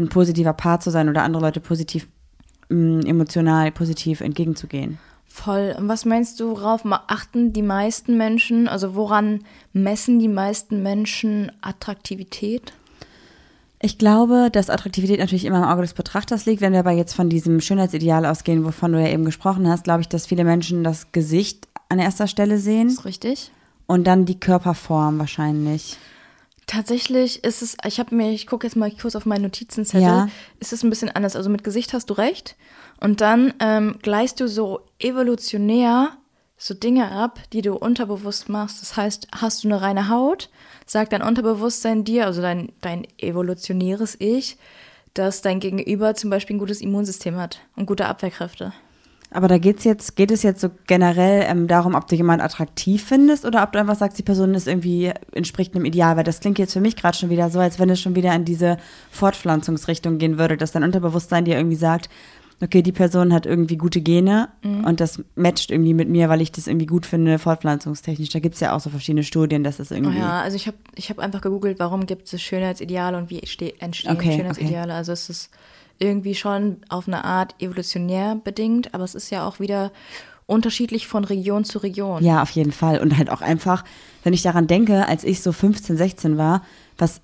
ein positiver Part zu sein oder andere Leute positiv, mh, emotional positiv entgegenzugehen. Voll. Und was meinst du, worauf achten die meisten Menschen, also woran messen die meisten Menschen Attraktivität? Ich glaube, dass Attraktivität natürlich immer im Auge des Betrachters liegt. Wenn wir aber jetzt von diesem Schönheitsideal ausgehen, wovon du ja eben gesprochen hast, glaube ich, dass viele Menschen das Gesicht an erster Stelle sehen Ist richtig? und dann die Körperform wahrscheinlich. Tatsächlich ist es, ich habe mir, ich gucke jetzt mal kurz auf meinen Notizenzettel, Ja. ist es ein bisschen anders. Also mit Gesicht hast du recht. Und dann ähm, gleichst du so evolutionär so Dinge ab, die du unterbewusst machst. Das heißt, hast du eine reine Haut, sagt dein Unterbewusstsein dir, also dein, dein evolutionäres Ich, dass dein Gegenüber zum Beispiel ein gutes Immunsystem hat und gute Abwehrkräfte. Aber da geht's jetzt, geht es jetzt so generell ähm, darum, ob du jemanden attraktiv findest oder ob du einfach sagst, die Person ist irgendwie, entspricht einem Ideal. Weil das klingt jetzt für mich gerade schon wieder so, als wenn es schon wieder in diese Fortpflanzungsrichtung gehen würde, dass dein Unterbewusstsein dir irgendwie sagt, okay, die Person hat irgendwie gute Gene und das matcht irgendwie mit mir, weil ich das irgendwie gut finde, fortpflanzungstechnisch. Da gibt's ja auch so verschiedene Studien, dass das Oh irgendwie. ja, also ich habe ich hab einfach gegoogelt, warum gibt es Schönheitsideale und wie ste- entstehen Okay, Schönheitsideale. Also es ist irgendwie schon auf eine Art evolutionär bedingt, aber es ist ja auch wieder unterschiedlich von Region zu Region. Ja, auf jeden Fall. Und halt auch einfach, wenn ich daran denke, als ich so 15, 16 war, was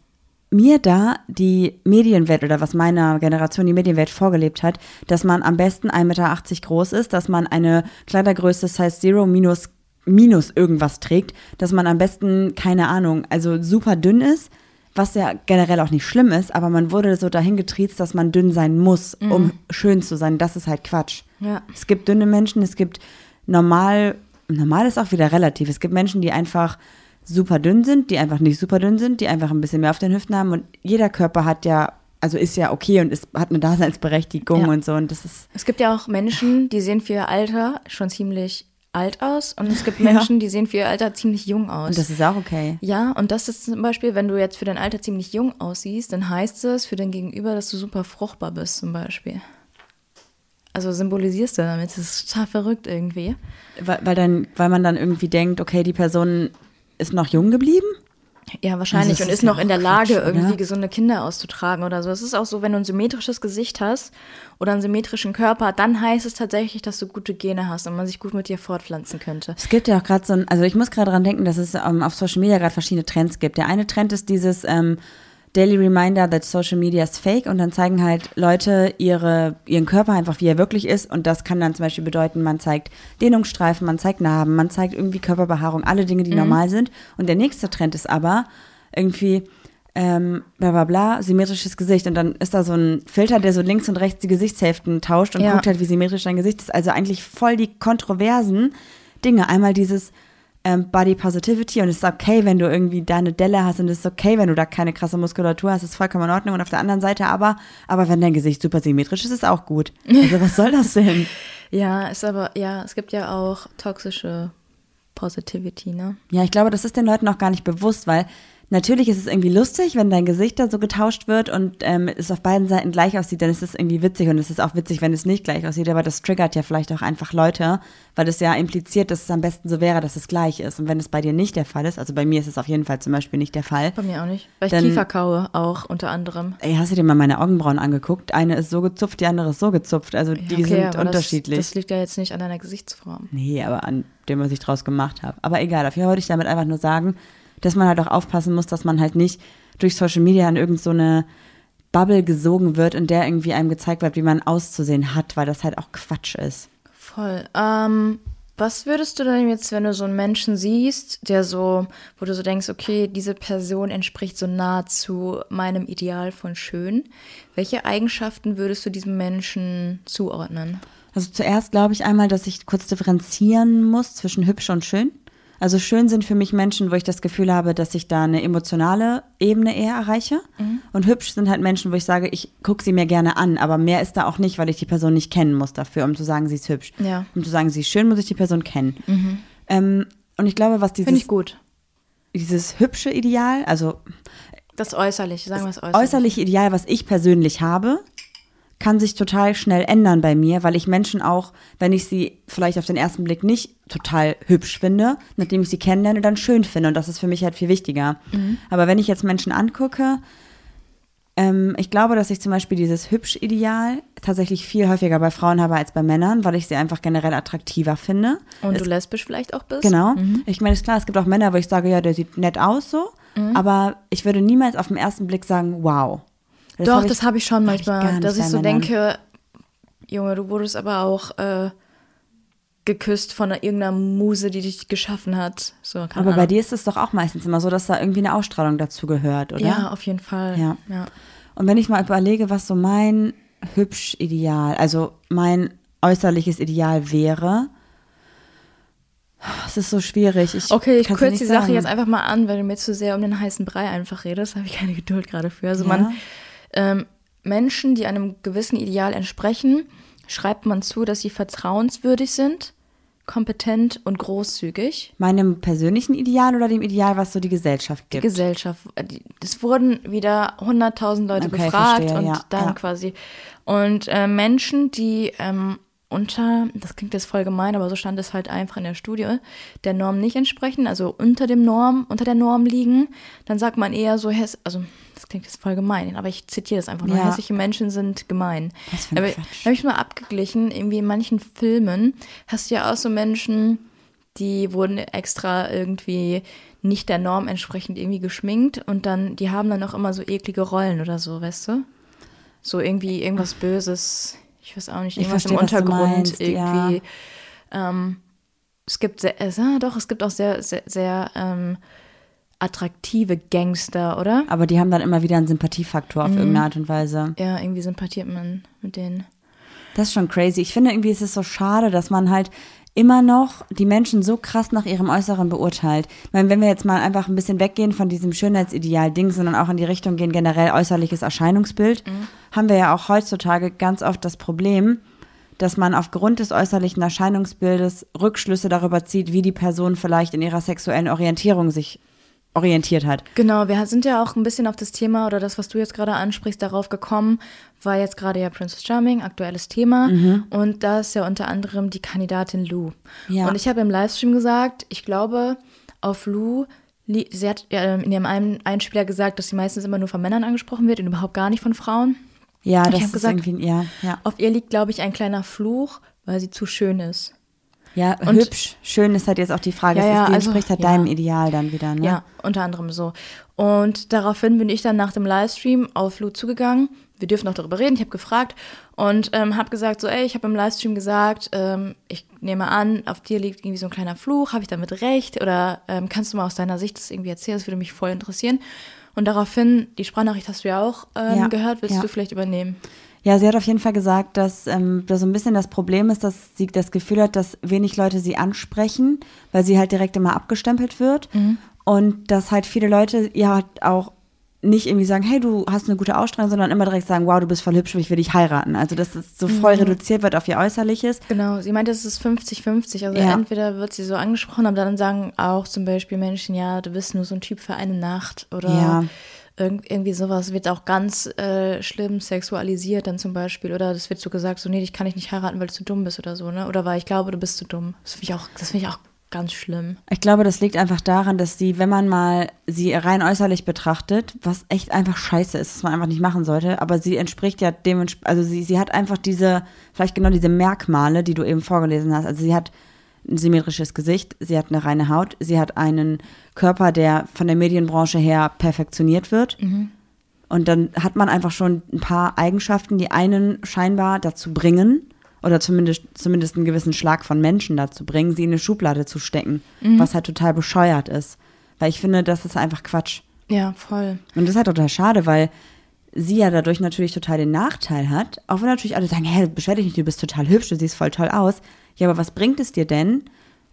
mir da die Medienwelt oder was meiner Generation die Medienwelt vorgelebt hat, dass man am besten 1,80 Meter groß ist, dass man eine Kleidergröße Size Zero minus, minus irgendwas trägt, dass man am besten, keine Ahnung, also super dünn ist, was ja generell auch nicht schlimm ist, aber man wurde so dahin getriezt, dass man dünn sein muss, um schön zu sein. Das ist halt Quatsch. Ja. Es gibt dünne Menschen, es gibt normal, normal ist auch wieder relativ. Es gibt Menschen, die einfach super dünn sind, die einfach nicht super dünn sind, die einfach ein bisschen mehr auf den Hüften haben. Und jeder Körper hat ja, also ist ja okay und ist, hat eine (laughs) Daseinsberechtigung Ja. und so. Und das ist, Es gibt ja auch Menschen, die sehen für ihr Alter schon ziemlich alt aus und es gibt (laughs) Menschen, die sehen für ihr Alter ziemlich jung aus. und das ist auch okay. ja, und das ist zum Beispiel, wenn du jetzt für dein Alter ziemlich jung aussiehst, dann heißt es für dein Gegenüber, dass du super fruchtbar bist zum Beispiel. Also symbolisierst du damit. Das ist total verrückt irgendwie. Weil, weil, dann, weil man dann irgendwie denkt, okay, die Person ist noch jung geblieben. Ja, wahrscheinlich. Also und ist ist noch in der Lage, Quatsch, irgendwie oder? gesunde Kinder auszutragen oder so. Es ist auch so, wenn du ein symmetrisches Gesicht hast oder einen symmetrischen Körper, dann heißt es tatsächlich, dass du gute Gene hast und man sich gut mit dir fortpflanzen könnte. Es gibt ja auch gerade so ein, also ich muss gerade dran denken, dass es ähm, auf Social Media gerade verschiedene Trends gibt. Der eine Trend ist dieses ähm, Daily Reminder that Social Media is fake und dann zeigen halt Leute ihre, ihren Körper einfach, wie er wirklich ist und das kann dann zum Beispiel bedeuten, man zeigt Dehnungsstreifen, man zeigt Narben, man zeigt irgendwie Körperbehaarung, alle Dinge, die normal sind. Und der nächste Trend ist aber irgendwie ähm, bla bla bla, symmetrisches Gesicht. Und dann ist da so ein Filter, der so links und rechts die Gesichtshälften tauscht und Ja. guckt halt, wie symmetrisch dein Gesicht ist. Also eigentlich voll die kontroversen Dinge. Einmal dieses ähm, Body Positivity und es ist okay, wenn du irgendwie da eine Delle hast und es ist okay, wenn du da keine krasse Muskulatur hast, ist vollkommen in Ordnung. Und auf der anderen Seite aber, aber wenn dein Gesicht super symmetrisch ist, ist auch gut. Also was soll das denn? (laughs) Ja, ist aber, ja, es gibt ja auch toxische Positivity, ne? Ja, ich glaube, das ist den Leuten auch gar nicht bewusst, weil natürlich ist es irgendwie lustig, wenn dein Gesicht da so getauscht wird und ähm, es auf beiden Seiten gleich aussieht, dann ist es irgendwie witzig und es ist auch witzig, wenn es nicht gleich aussieht, aber das triggert ja vielleicht auch einfach Leute, weil es ja impliziert, dass es am besten so wäre, dass es gleich ist. Und wenn es bei dir nicht der Fall ist, also bei mir ist es auf jeden Fall zum Beispiel nicht der Fall, Bei mir auch nicht. Weil ich Dann- Kiefer kaue, auch unter anderem. Ey, hast du dir mal meine Augenbrauen angeguckt? Eine ist so gezupft, die andere ist so gezupft. Also die Ja, sind unterschiedlich. Das, das liegt ja jetzt nicht an deiner Gesichtsform. nee, aber an dem, was ich draus gemacht habe. Aber egal, auf jeden Fall wollte ich damit einfach nur sagen, dass man halt auch aufpassen muss, dass man halt nicht durch Social Media in irgend so eine Bubble gesogen wird, in der irgendwie einem gezeigt wird, wie man auszusehen hat, weil das halt auch Quatsch ist. Voll. Ähm, was würdest du denn jetzt, wenn du so einen Menschen siehst, der so, wo du so denkst, okay, diese Person entspricht so nahezu meinem Ideal von schön. Welche Eigenschaften würdest du diesem Menschen zuordnen? Also zuerst glaube ich einmal, dass ich kurz differenzieren muss zwischen hübsch und schön. Also schön sind für mich Menschen, wo ich das Gefühl habe, dass ich da eine emotionale Ebene eher erreiche. Und hübsch sind halt Menschen, wo ich sage, ich gucke sie mir gerne an, aber mehr ist da auch nicht, weil ich die Person nicht kennen muss dafür, um zu sagen, sie ist hübsch. Ja. Um zu sagen, sie ist schön, muss ich die Person kennen. Ähm, und ich glaube, was Finde dieses, ich gut. dieses hübsche Ideal, also Das Äußerliche, sagen wir es äußerlich. äußerliche Ideal, was ich persönlich habe, kann sich total schnell ändern bei mir, weil ich Menschen auch, wenn ich sie vielleicht auf den ersten Blick nicht total hübsch finde, nachdem ich sie kennenlerne, dann schön finde. Und das ist für mich halt viel wichtiger. Aber wenn ich jetzt Menschen angucke, ähm, ich glaube, dass ich zum Beispiel dieses Hübsch-Ideal tatsächlich viel häufiger bei Frauen habe als bei Männern, weil ich sie einfach generell attraktiver finde. Und Es du lesbisch vielleicht auch bist? Genau. Ich meine, ist klar, es gibt auch Männer, wo ich sage, ja, der sieht nett aus so, aber ich würde niemals auf den ersten Blick sagen, wow. Das Doch, hab ich- das habe ich schon ich manchmal, nicht dass ich bei so denke, Junge, du wurdest aber auch äh, geküsst von einer- irgendeiner Muse, die dich geschaffen hat. So, Aber bei Ahnung. dir ist es doch auch meistens immer so, dass da irgendwie eine Ausstrahlung dazu gehört, oder? Ja, auf jeden Fall. Ja. ja. Und wenn ich mal überlege, was so mein hübsch Ideal, also mein äußerliches Ideal wäre, es ist so schwierig. Ich Okay, ich kürze die nicht Sache sagen. jetzt einfach mal an, weil du mir zu sehr um den heißen Brei einfach redest. habe ich keine Geduld gerade für. Also Ja. man, ähm, Menschen, die einem gewissen Ideal entsprechen, schreibt man zu, dass sie vertrauenswürdig sind, kompetent und großzügig. Meinem persönlichen Ideal oder dem Ideal, was so die Gesellschaft Die gibt? Gesellschaft. die- Es wurden wieder 100.000 Leute Okay, befragt verstehe, und ja, dann ja. quasi. Und äh, Menschen, die ähm, unter, das klingt jetzt voll gemein, aber so stand es halt einfach in der Studie, der Norm nicht entsprechen, also unter dem Norm, unter der Norm liegen, dann sagt man eher so, also das klingt jetzt voll gemein, aber ich zitiere das einfach nur, Ja. hässliche Menschen sind gemein. Ein aber habe ich mal abgeglichen, irgendwie in manchen Filmen hast du ja auch so Menschen, die wurden extra irgendwie nicht der Norm entsprechend irgendwie geschminkt und dann, die haben dann auch immer so eklige Rollen oder so, weißt du? So irgendwie irgendwas Böses, ich weiß auch nicht, Ich irgendwas im verstehe, was du Untergrund meinst, ja. irgendwie. Ähm, es gibt sehr, äh, doch, es gibt auch sehr, sehr, sehr ähm, attraktive Gangster, oder? Aber die haben dann immer wieder einen Sympathiefaktor Mhm. auf irgendeine Art und Weise. Ja, irgendwie sympathiert man mit denen. Das ist schon crazy. Ich finde irgendwie ist es so schade, dass man halt immer noch die Menschen so krass nach ihrem Äußeren beurteilt. Ich meine, wenn wir jetzt mal einfach ein bisschen weggehen von diesem Schönheitsideal-Ding, sondern auch in die Richtung gehen, generell äußerliches Erscheinungsbild, haben wir ja auch heutzutage ganz oft das Problem, dass man aufgrund des äußerlichen Erscheinungsbildes Rückschlüsse darüber zieht, wie die Person vielleicht in ihrer sexuellen Orientierung sich orientiert hat. Genau, wir sind ja auch ein bisschen auf das Thema oder das, was du jetzt gerade ansprichst, darauf gekommen, war jetzt gerade ja Princess Charming, aktuelles Thema. Und da ist ja unter anderem die Kandidatin Lou. Ja. Und ich habe im Livestream gesagt, ich glaube, auf Lou, sie hat ja in ihrem einen Einspieler gesagt, dass sie meistens immer nur von Männern angesprochen wird und überhaupt gar nicht von Frauen. Ja, Ich das hab ist gesagt- irgendwie, ja, ja. Auf ihr liegt, glaube ich, ein kleiner Fluch, weil sie zu schön ist. Ja, Und- hübsch, schön ist halt jetzt auch die Frage, Ja, es ja, die also, entspricht halt ja. deinem Ideal dann wieder, ne? Ja, unter anderem so. Und daraufhin bin ich dann nach dem Livestream auf Lou zugegangen. Wir dürfen noch darüber reden. Ich habe gefragt und ähm, habe gesagt, so, ey, ich habe im Livestream gesagt, ähm, ich nehme an, auf dir liegt irgendwie so ein kleiner Fluch. Habe ich damit recht? Oder ähm, kannst du mal aus deiner Sicht das irgendwie erzählen? Das würde mich voll interessieren. Und daraufhin, die Sprachnachricht hast du ja auch ähm, Ja, gehört. Willst ja. du vielleicht übernehmen? Ja, sie hat auf jeden Fall gesagt, dass ähm, da so ein bisschen das Problem ist, dass sie das Gefühl hat, dass wenig Leute sie ansprechen, weil sie halt direkt immer abgestempelt wird. Und dass halt viele Leute ja halt auch nicht irgendwie sagen, hey, du hast eine gute Ausstrahlung, sondern immer direkt sagen, wow, du bist voll hübsch, ich will dich heiraten. Also dass es so voll reduziert wird auf ihr Äußerliches. Genau, sie meinte, es ist 50-50. Also Ja. entweder wird sie so angesprochen, aber dann sagen auch zum Beispiel Menschen, ja, du bist nur so ein Typ für eine Nacht oder Ja. Irgend, irgendwie sowas wird auch ganz äh, schlimm sexualisiert dann zum Beispiel. Oder das wird so gesagt, so, nee, dich kann ich nicht heiraten, weil du zu dumm bist oder so, ne? Oder weil ich glaube, du bist zu dumm. Das finde ich auch, ich auch ganz schlimm. Ich glaube, das liegt einfach daran, dass sie, wenn man mal sie rein äußerlich betrachtet, was echt einfach scheiße ist, was man einfach nicht machen sollte, aber sie entspricht ja dementsprechend, also sie, sie hat einfach diese, vielleicht genau diese Merkmale, die du eben vorgelesen hast. Also sie hat ein symmetrisches Gesicht, sie hat eine reine Haut, sie hat einen Körper, der von der Medienbranche her perfektioniert wird. Und dann hat man einfach schon ein paar Eigenschaften, die einen scheinbar dazu bringen, oder zumindest, zumindest einen gewissen Schlag von Menschen dazu bringen, sie in eine Schublade zu stecken, was halt total bescheuert ist. Weil ich finde, das ist einfach Quatsch. Ja, voll. Und das ist halt total schade, weil sie ja dadurch natürlich total den Nachteil hat, auch wenn natürlich alle sagen, hey, beschwer dich nicht, du bist total hübsch, du siehst voll toll aus. Ja, aber was bringt es dir denn,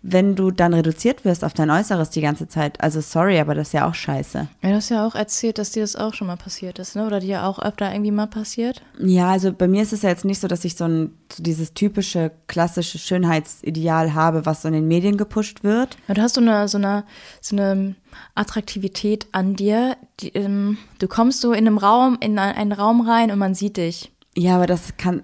wenn du dann reduziert wirst auf dein Äußeres die ganze Zeit? Also sorry, aber das ist ja auch scheiße. Ja, du hast ja auch erzählt, dass dir das auch schon mal passiert ist, ne? Oder dir auch öfter irgendwie mal passiert. Ja, also bei mir ist es ja jetzt nicht so, dass ich so, ein, so dieses typische, klassische Schönheitsideal habe, was so in den Medien gepusht wird. Ja, du hast so eine, so eine, so eine Attraktivität an dir. Die, ähm, du kommst so in einem Raum, in ein- einen Raum rein und man sieht dich. Ja, aber das kann.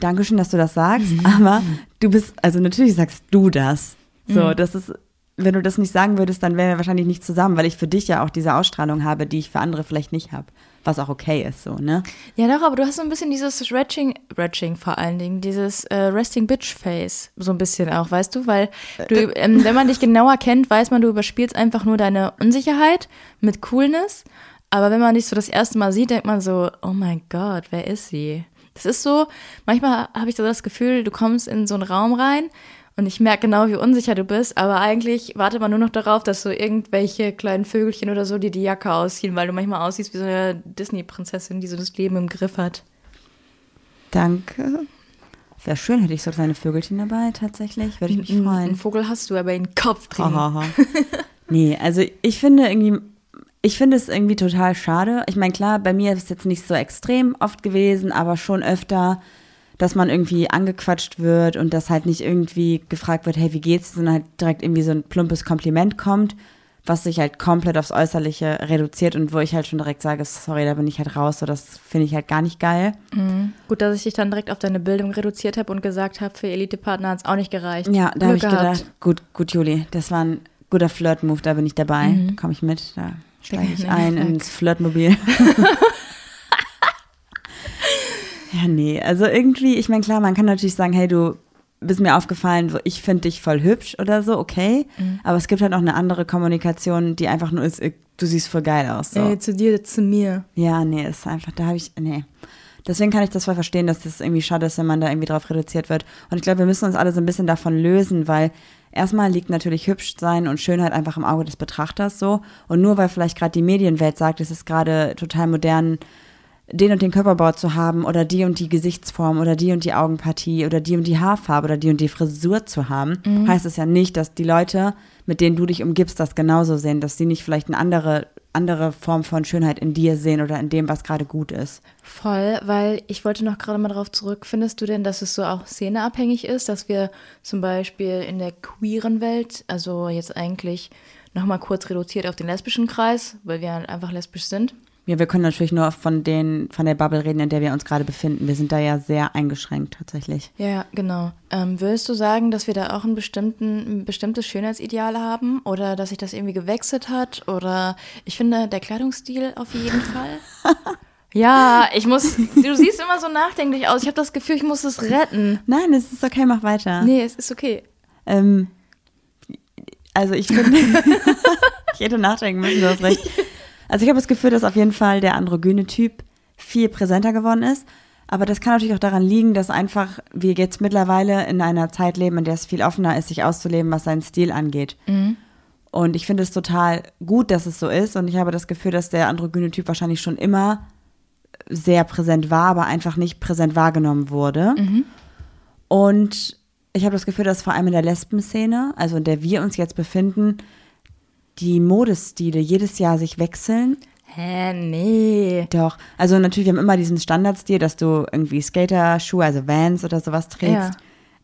Dankeschön, dass du das sagst, (laughs) aber du bist, also natürlich sagst du das. So, das ist, wenn du das nicht sagen würdest, dann wären wir wahrscheinlich nicht zusammen, weil ich für dich ja auch diese Ausstrahlung habe, die ich für andere vielleicht nicht habe. Was auch okay ist, so, ne? Ja, doch, aber du hast so ein bisschen dieses Retching, Retching vor allen Dingen, dieses äh, Resting Bitch Face, so ein bisschen auch, weißt du, weil du, ähm, wenn man dich genauer kennt, weiß man, du überspielst einfach nur deine Unsicherheit mit Coolness. Aber wenn man dich so das erste Mal sieht, denkt man so, oh mein Gott, wer ist sie? Das ist so, manchmal habe ich so das Gefühl, du kommst in so einen Raum rein und ich merke genau, wie unsicher du bist, aber eigentlich wartet man nur noch darauf, dass so irgendwelche kleinen Vögelchen oder so dir die Jacke ausziehen, weil du manchmal aussiehst wie so eine Disney-Prinzessin, die so das Leben im Griff hat. Danke. Wäre schön, hätte ich so kleine Vögelchen dabei, tatsächlich. Würde ich mich Einen freuen. Vogel hast du aber in den Kopf drin. Hahaha. (laughs) nee, also ich finde irgendwie, ich finde es irgendwie total schade. Ich meine, klar, bei mir ist es jetzt nicht so extrem oft gewesen, aber schon öfter, dass man irgendwie angequatscht wird und dass halt nicht irgendwie gefragt wird, hey, wie geht's, sondern halt direkt irgendwie so ein plumpes Kompliment kommt, was sich halt komplett aufs Äußerliche reduziert und wo ich halt schon direkt sage, sorry, da bin ich halt raus, so das finde ich halt gar nicht geil. Gut, dass ich dich dann direkt auf deine Bildung reduziert habe und gesagt habe, für Elite-Partner hat es auch nicht gereicht. Ja, da habe ich gedacht, gut, gut, Juli, das war ein guter Flirt-Move, da bin ich dabei. Da komme ich mit, da steige ich ein ins Flirtmobil. (laughs) ja, nee, also irgendwie, ich meine, klar, man kann natürlich sagen, hey, du bist mir aufgefallen, so, ich finde dich voll hübsch oder so, okay. Mhm. Aber es gibt halt auch eine andere Kommunikation, die einfach nur ist, äh, du siehst voll geil aus. So. Ey, zu dir, zu mir. Ja, nee, ist einfach, da habe ich, nee. Deswegen kann ich das voll verstehen, dass das irgendwie schade ist, wenn man da irgendwie drauf reduziert wird. Und ich glaube, wir müssen uns alle so ein bisschen davon lösen, weil erstmal liegt natürlich hübsch sein und Schönheit einfach im Auge des Betrachters so. Und nur weil vielleicht gerade die Medienwelt sagt, es ist gerade total modern, den und den Körperbau zu haben oder die und die Gesichtsform oder die und die Augenpartie oder die und die Haarfarbe oder die und die Frisur zu haben, heißt es ja nicht, dass die Leute, mit denen du dich umgibst, das genauso sehen, dass sie nicht vielleicht eine andere, andere Form von Schönheit in dir sehen oder in dem, was gerade gut ist. Voll, weil ich wollte noch gerade mal darauf zurück. Findest du denn, dass es so auch szeneabhängig ist, dass wir zum Beispiel in der queeren Welt, also jetzt eigentlich nochmal kurz reduziert auf den lesbischen Kreis, weil wir halt einfach lesbisch sind, Ja, wir können natürlich nur von den, von der Bubble reden, in der wir uns gerade befinden. Wir sind da ja sehr eingeschränkt tatsächlich. Ja, genau. Ähm, würdest du sagen, dass wir da auch bestimmten, ein bestimmtes Schönheitsideal haben oder dass sich das irgendwie gewechselt hat? Oder ich finde, der Kleidungsstil auf jeden (laughs) Fall. ja, ich muss. Du siehst immer so nachdenklich aus. Ich habe das Gefühl, ich muss es retten. Nein, es ist okay, mach weiter. Nee, es ist okay. Ähm, also ich finde, (laughs) ich hätte nachdenken müssen, du hast recht. Also ich habe das Gefühl, dass auf jeden Fall der androgyne Typ viel präsenter geworden ist. Aber das kann natürlich auch daran liegen, dass einfach wir jetzt mittlerweile in einer Zeit leben, in der es viel offener ist, sich auszuleben, was seinen Stil angeht. Und ich finde es total gut, dass es so ist. Und ich habe das Gefühl, dass der androgyne Typ wahrscheinlich schon immer sehr präsent war, aber einfach nicht präsent wahrgenommen wurde. Und ich habe das Gefühl, dass vor allem in der Lesben-Szene, also in der wir uns jetzt befinden, die Modestile jedes Jahr sich wechseln. Hä, nee. Doch. Also natürlich, wir haben immer diesen Standardstil, dass du irgendwie Skater-Schuhe, also Vans oder sowas trägst. Ja.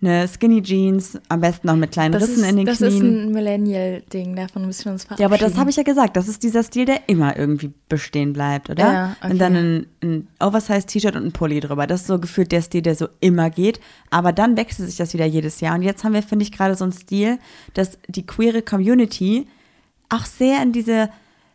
Eine Skinny Jeans, am besten noch mit kleinen Das, Rissen ist, in den das ist Knien. ein Millennial-Ding, davon müssen wir uns verabschieden. Ja, aber das habe ich ja gesagt. Das ist dieser Stil, der immer irgendwie bestehen bleibt, oder? Ja, okay. Und dann ein, ein Oversize-T-Shirt und ein Pulli drüber. Das ist so gefühlt der Stil, der so immer geht. Aber dann wechselt sich das wieder jedes Jahr. Und jetzt haben wir, finde ich, gerade so einen Stil, dass die queere Community auch sehr in diese,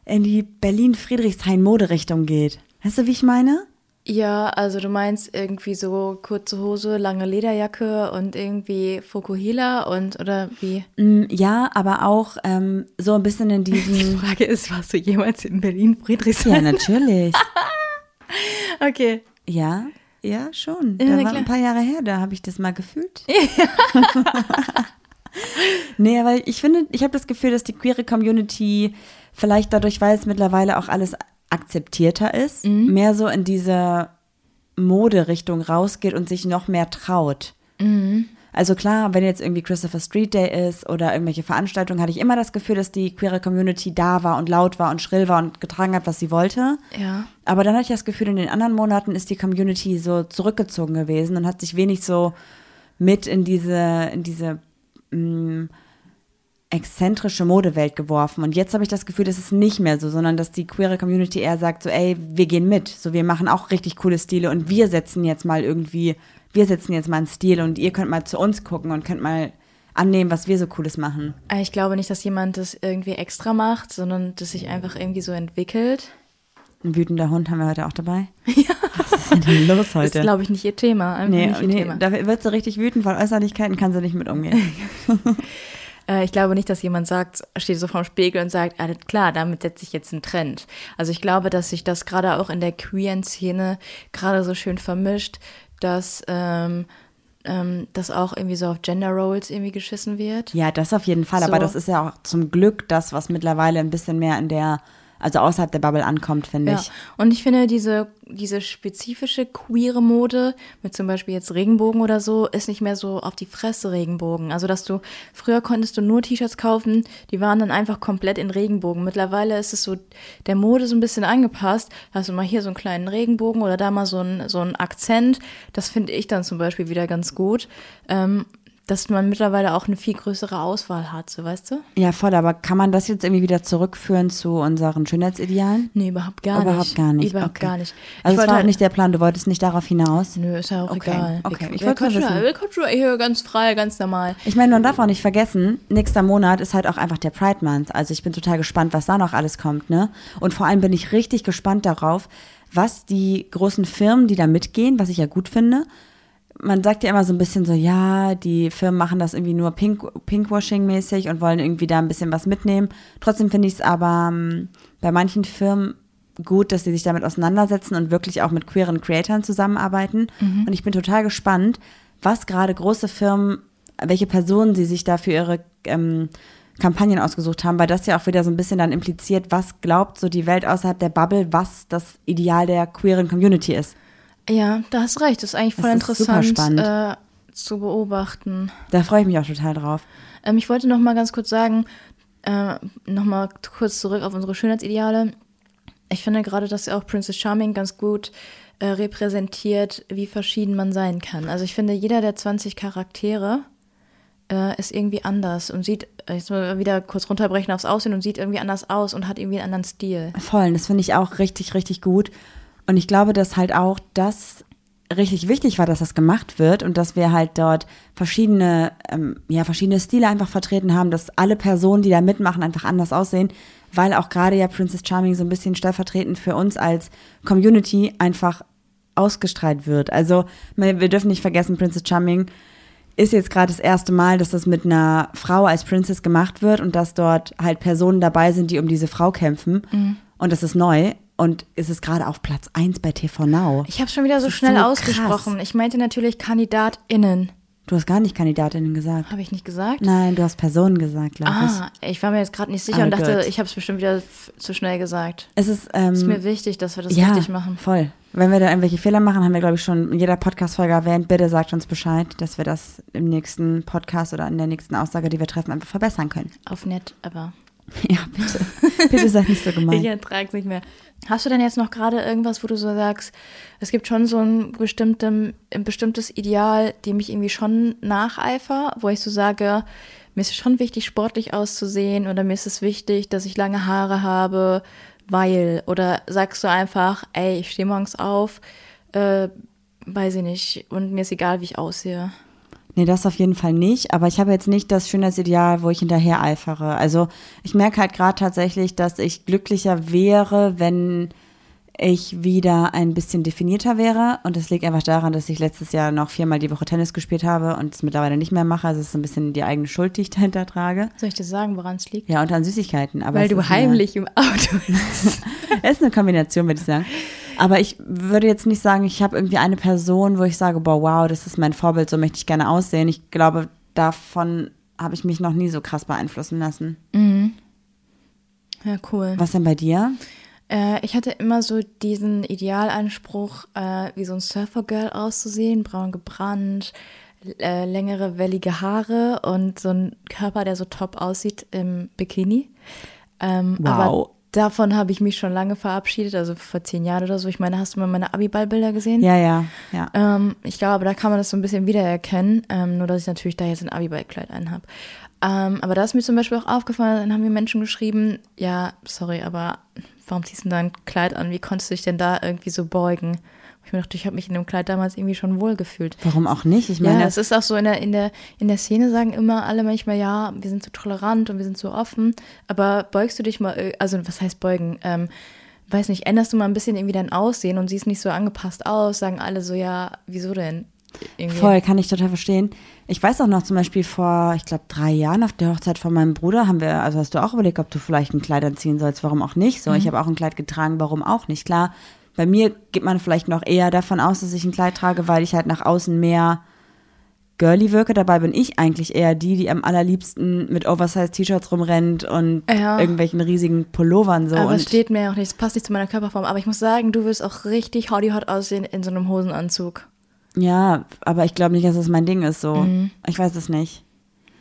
in die Berlin-Friedrichshain-Moderichtung geht. Weißt du, wie ich meine? Ja, also du meinst irgendwie so kurze Hose, lange Lederjacke und irgendwie Fokuhila und oder wie? Mm, Ja, aber auch ähm, so ein bisschen in (laughs) Die diesen. Frage ist, warst du jemals in Berlin ja, Friedrichshain? natürlich. (laughs) Okay. Ja, ja, schon. Ja, Da war klar. ein paar Jahre her, da habe ich das mal gefühlt. (laughs) nee, aber ich finde, ich habe das Gefühl, dass die queere Community vielleicht dadurch, weil es mittlerweile auch alles akzeptierter ist, Mhm. mehr so in diese Moderichtung rausgeht und sich noch mehr traut. Mhm. Also klar, wenn jetzt irgendwie Christopher Street Day ist oder irgendwelche Veranstaltungen, hatte ich immer das Gefühl, dass die queere Community da war und laut war und schrill war und getragen hat, was sie wollte. Ja. Aber dann hatte ich das Gefühl, in den anderen Monaten ist die Community so zurückgezogen gewesen und hat sich wenig so mit in diese, in diese mh, exzentrische Modewelt geworfen. Und jetzt habe ich das Gefühl, das ist nicht mehr so, sondern dass die queere Community eher sagt, so, ey, wir gehen mit. So, wir machen auch richtig coole Stile und wir setzen jetzt mal irgendwie, wir setzen jetzt mal einen Stil und ihr könnt mal zu uns gucken und könnt mal annehmen, was wir so Cooles machen. Äh, Ich glaube nicht, dass jemand das irgendwie extra macht, sondern dass sich einfach irgendwie so entwickelt. Ein wütender Hund haben wir heute auch dabei. (laughs) Ja. Was ist denn los Das heute? ist, glaube ich, nicht ihr Thema. Einfach Nee, ihr nee Thema. da wird sie richtig wütend, weil Äußerlichkeiten kann sie nicht mit umgehen. (laughs) Äh, ich glaube nicht, dass jemand sagt, steht so vorm Spiegel und sagt, alles klar, damit setze ich jetzt einen Trend. Also ich glaube, dass sich das gerade auch in der queeren Szene gerade so schön vermischt, dass ähm, ähm, das auch irgendwie so auf Gender Roles irgendwie geschissen wird. Ja, das auf jeden Fall, aber So. das ist ja auch zum Glück das, was mittlerweile ein bisschen mehr in der, also außerhalb der Bubble ankommt, finde Ja, ich. und ich finde, diese, diese spezifische queere Mode, mit zum Beispiel jetzt Regenbogen oder so, ist nicht mehr so auf die Fresse Regenbogen. Also, dass du, früher konntest du nur T-Shirts kaufen, die waren dann einfach komplett in Regenbogen. Mittlerweile ist es so, der Mode so ein bisschen angepasst. Hast du mal hier so einen kleinen Regenbogen oder da mal so einen, so einen Akzent. Das finde ich dann zum Beispiel wieder ganz gut. Ähm, dass man mittlerweile auch eine viel größere Auswahl hat, so weißt du? Ja, voll, aber kann man das jetzt irgendwie wieder zurückführen zu unseren Schönheitsidealen? Nee, überhaupt gar Überhaupt nicht. gar nicht. Überhaupt okay. gar nicht. Also Ich es wollte war auch halt- nicht der Plan, du wolltest nicht darauf hinaus. Nö, ist ja auch Okay, egal. okay. Ich wir wollte quatschen, wissen. quatschen hier ganz frei, ganz normal. Ich meine, man darf auch nicht vergessen, nächster Monat ist halt auch einfach der Pride Month. Also ich bin total gespannt, was da noch alles kommt, ne? Und vor allem bin ich richtig gespannt darauf, was die großen Firmen, die da mitgehen, was ich ja gut finde. Man sagt ja immer so ein bisschen so, ja, die Firmen machen das irgendwie nur Pink, Pinkwashing-mäßig und wollen irgendwie da ein bisschen was mitnehmen. Trotzdem finde ich es aber ähm, bei manchen Firmen gut, dass sie sich damit auseinandersetzen und wirklich auch mit queeren Creatoren zusammenarbeiten. Und ich bin total gespannt, was gerade große Firmen, welche Personen sie sich da für ihre ähm, Kampagnen ausgesucht haben, weil das ja auch wieder so ein bisschen dann impliziert, was glaubt so die Welt außerhalb der Bubble, was das Ideal der queeren Community ist. Ja, da hast recht. Das ist eigentlich voll Das interessant äh, zu beobachten. Da freue ich mich auch total drauf. Ähm, ich wollte noch mal ganz kurz sagen, äh, noch mal kurz zurück auf unsere Schönheitsideale. Ich finde gerade, dass auch Princess Charming ganz gut äh, repräsentiert, wie verschieden man sein kann. Also ich finde, jeder der 20 Charaktere äh, ist irgendwie anders und sieht, äh, jetzt mal wieder kurz runterbrechen aufs Aussehen und sieht irgendwie anders aus und hat irgendwie einen anderen Stil. Voll, das finde ich auch richtig, richtig gut. Und ich glaube, dass halt auch das richtig wichtig war, dass das gemacht wird und dass wir halt dort verschiedene, ähm, ja, verschiedene Stile einfach vertreten haben, dass alle Personen, die da mitmachen, einfach anders aussehen, weil auch gerade ja Princess Charming so ein bisschen stellvertretend für uns als Community einfach ausgestrahlt wird. Also wir dürfen nicht vergessen, Princess Charming ist jetzt gerade das erste Mal, dass das mit einer Frau als Princess gemacht wird und dass dort halt Personen dabei sind, die um diese Frau kämpfen. Mhm. Und das ist neu. Und es ist gerade auf Platz 1 bei TV Now. Ich habe schon wieder so schnell so ausgesprochen. Ich meinte natürlich KandidatInnen. Du hast gar nicht Kandidatinnen gesagt. Habe ich nicht gesagt? Nein, du hast Personen gesagt, glaube ich. Ah, ich war mir jetzt gerade nicht sicher Aber und dachte, gut. ich habe es bestimmt wieder zu schnell gesagt. Es ist, ähm, Ist mir wichtig, dass wir das ja, richtig machen. voll. Wenn wir da irgendwelche Fehler machen, haben wir, glaube ich, schon in jeder Podcast-Folge erwähnt. Bitte sagt uns Bescheid, dass wir das im nächsten Podcast oder in der nächsten Aussage, die wir treffen, einfach verbessern können. Auf nett, aber (laughs) Ja, bitte. (laughs) bitte seid nicht so gemein. ich ertrage es nicht mehr. Hast du denn jetzt noch gerade irgendwas, wo du so sagst, es gibt schon so ein, bestimmtem, ein bestimmtes Ideal, dem ich irgendwie schon nacheifer, wo ich so sage, mir ist es schon wichtig, sportlich auszusehen oder mir ist es wichtig, dass ich lange Haare habe, weil, oder sagst du einfach, ey, ich stehe morgens auf, äh, weiß ich nicht, und mir ist egal, wie ich aussehe. Nee, das auf jeden Fall nicht. Aber ich habe jetzt nicht das Schönheitsideal, wo ich hinterher eifere. Also ich merke halt gerade tatsächlich, dass ich glücklicher wäre, wenn ich wieder ein bisschen definierter wäre. Und das liegt einfach daran, dass ich letztes Jahr noch viermal die Woche Tennis gespielt habe und es mittlerweile nicht mehr mache. Also es ist ein bisschen die eigene Schuld, die ich (laughs) dahinter trage. Soll ich dir sagen, woran es liegt? Ja, und an Süßigkeiten. Aber Weil du ist eine- heimlich im Auto (laughs) bist. Es ist eine Kombination, würde ich sagen. Aber ich würde jetzt nicht sagen, ich habe irgendwie eine Person, wo ich sage, boah, wow, das ist mein Vorbild, so möchte ich gerne aussehen. Ich glaube, davon habe ich mich noch nie so krass beeinflussen lassen. ja, cool. Was denn bei dir? Äh, ich hatte immer so diesen Idealanspruch, äh, wie so ein Surfergirl auszusehen, braun gebrannt, äh, längere wellige Haare und so ein Körper, der so top aussieht im Bikini. Ähm, Wow. Davon habe ich mich schon lange verabschiedet, also vor zehn Jahren oder so. Ich meine, hast du mal meine Abiballbilder gesehen? Ja, ja, ja. Ähm, ich glaube, da kann man das so ein bisschen wiedererkennen, ähm, nur dass ich natürlich da jetzt ein Abiballkleid anhabe. Ähm, aber da ist mir zum Beispiel auch aufgefallen, dann haben mir Menschen geschrieben, ja, sorry, aber warum ziehst du denn da ein Kleid an? Wie konntest du dich denn da irgendwie so beugen? Ich mir dachte, ich habe mich in dem Kleid damals irgendwie schon wohl gefühlt. Warum auch nicht? Ich Ja, meine, es ist auch so in der, in der, in der Szene sagen immer alle manchmal, ja, wir sind so tolerant und wir sind so offen, aber beugst du dich mal, äh, also was heißt beugen? Ähm, weiß nicht, änderst du mal ein bisschen irgendwie dein Aussehen und siehst nicht so angepasst aus, sagen alle so, ja, wieso denn? Irgendwie. voll, kann ich total verstehen. Ich weiß auch noch zum Beispiel vor, ich glaube, drei Jahren auf der Hochzeit von meinem Bruder haben wir, also hast du auch überlegt, ob du vielleicht ein Kleid anziehen sollst, warum auch nicht? So, Mhm. ich habe auch ein Kleid getragen, warum auch nicht? Klar, bei mir geht man vielleicht noch eher davon aus, dass ich ein Kleid trage, weil ich halt nach außen mehr girly wirke. Dabei bin ich eigentlich eher die, die am allerliebsten mit Oversize-T-Shirts rumrennt und Ja. irgendwelchen riesigen Pullovern so. aber es steht mir auch nicht, es passt nicht zu meiner Körperform. Aber ich muss sagen, du wirst auch richtig hotty hot aussehen in so einem Hosenanzug. Ja, aber ich glaube nicht, dass das mein Ding ist so. Ich weiß es nicht.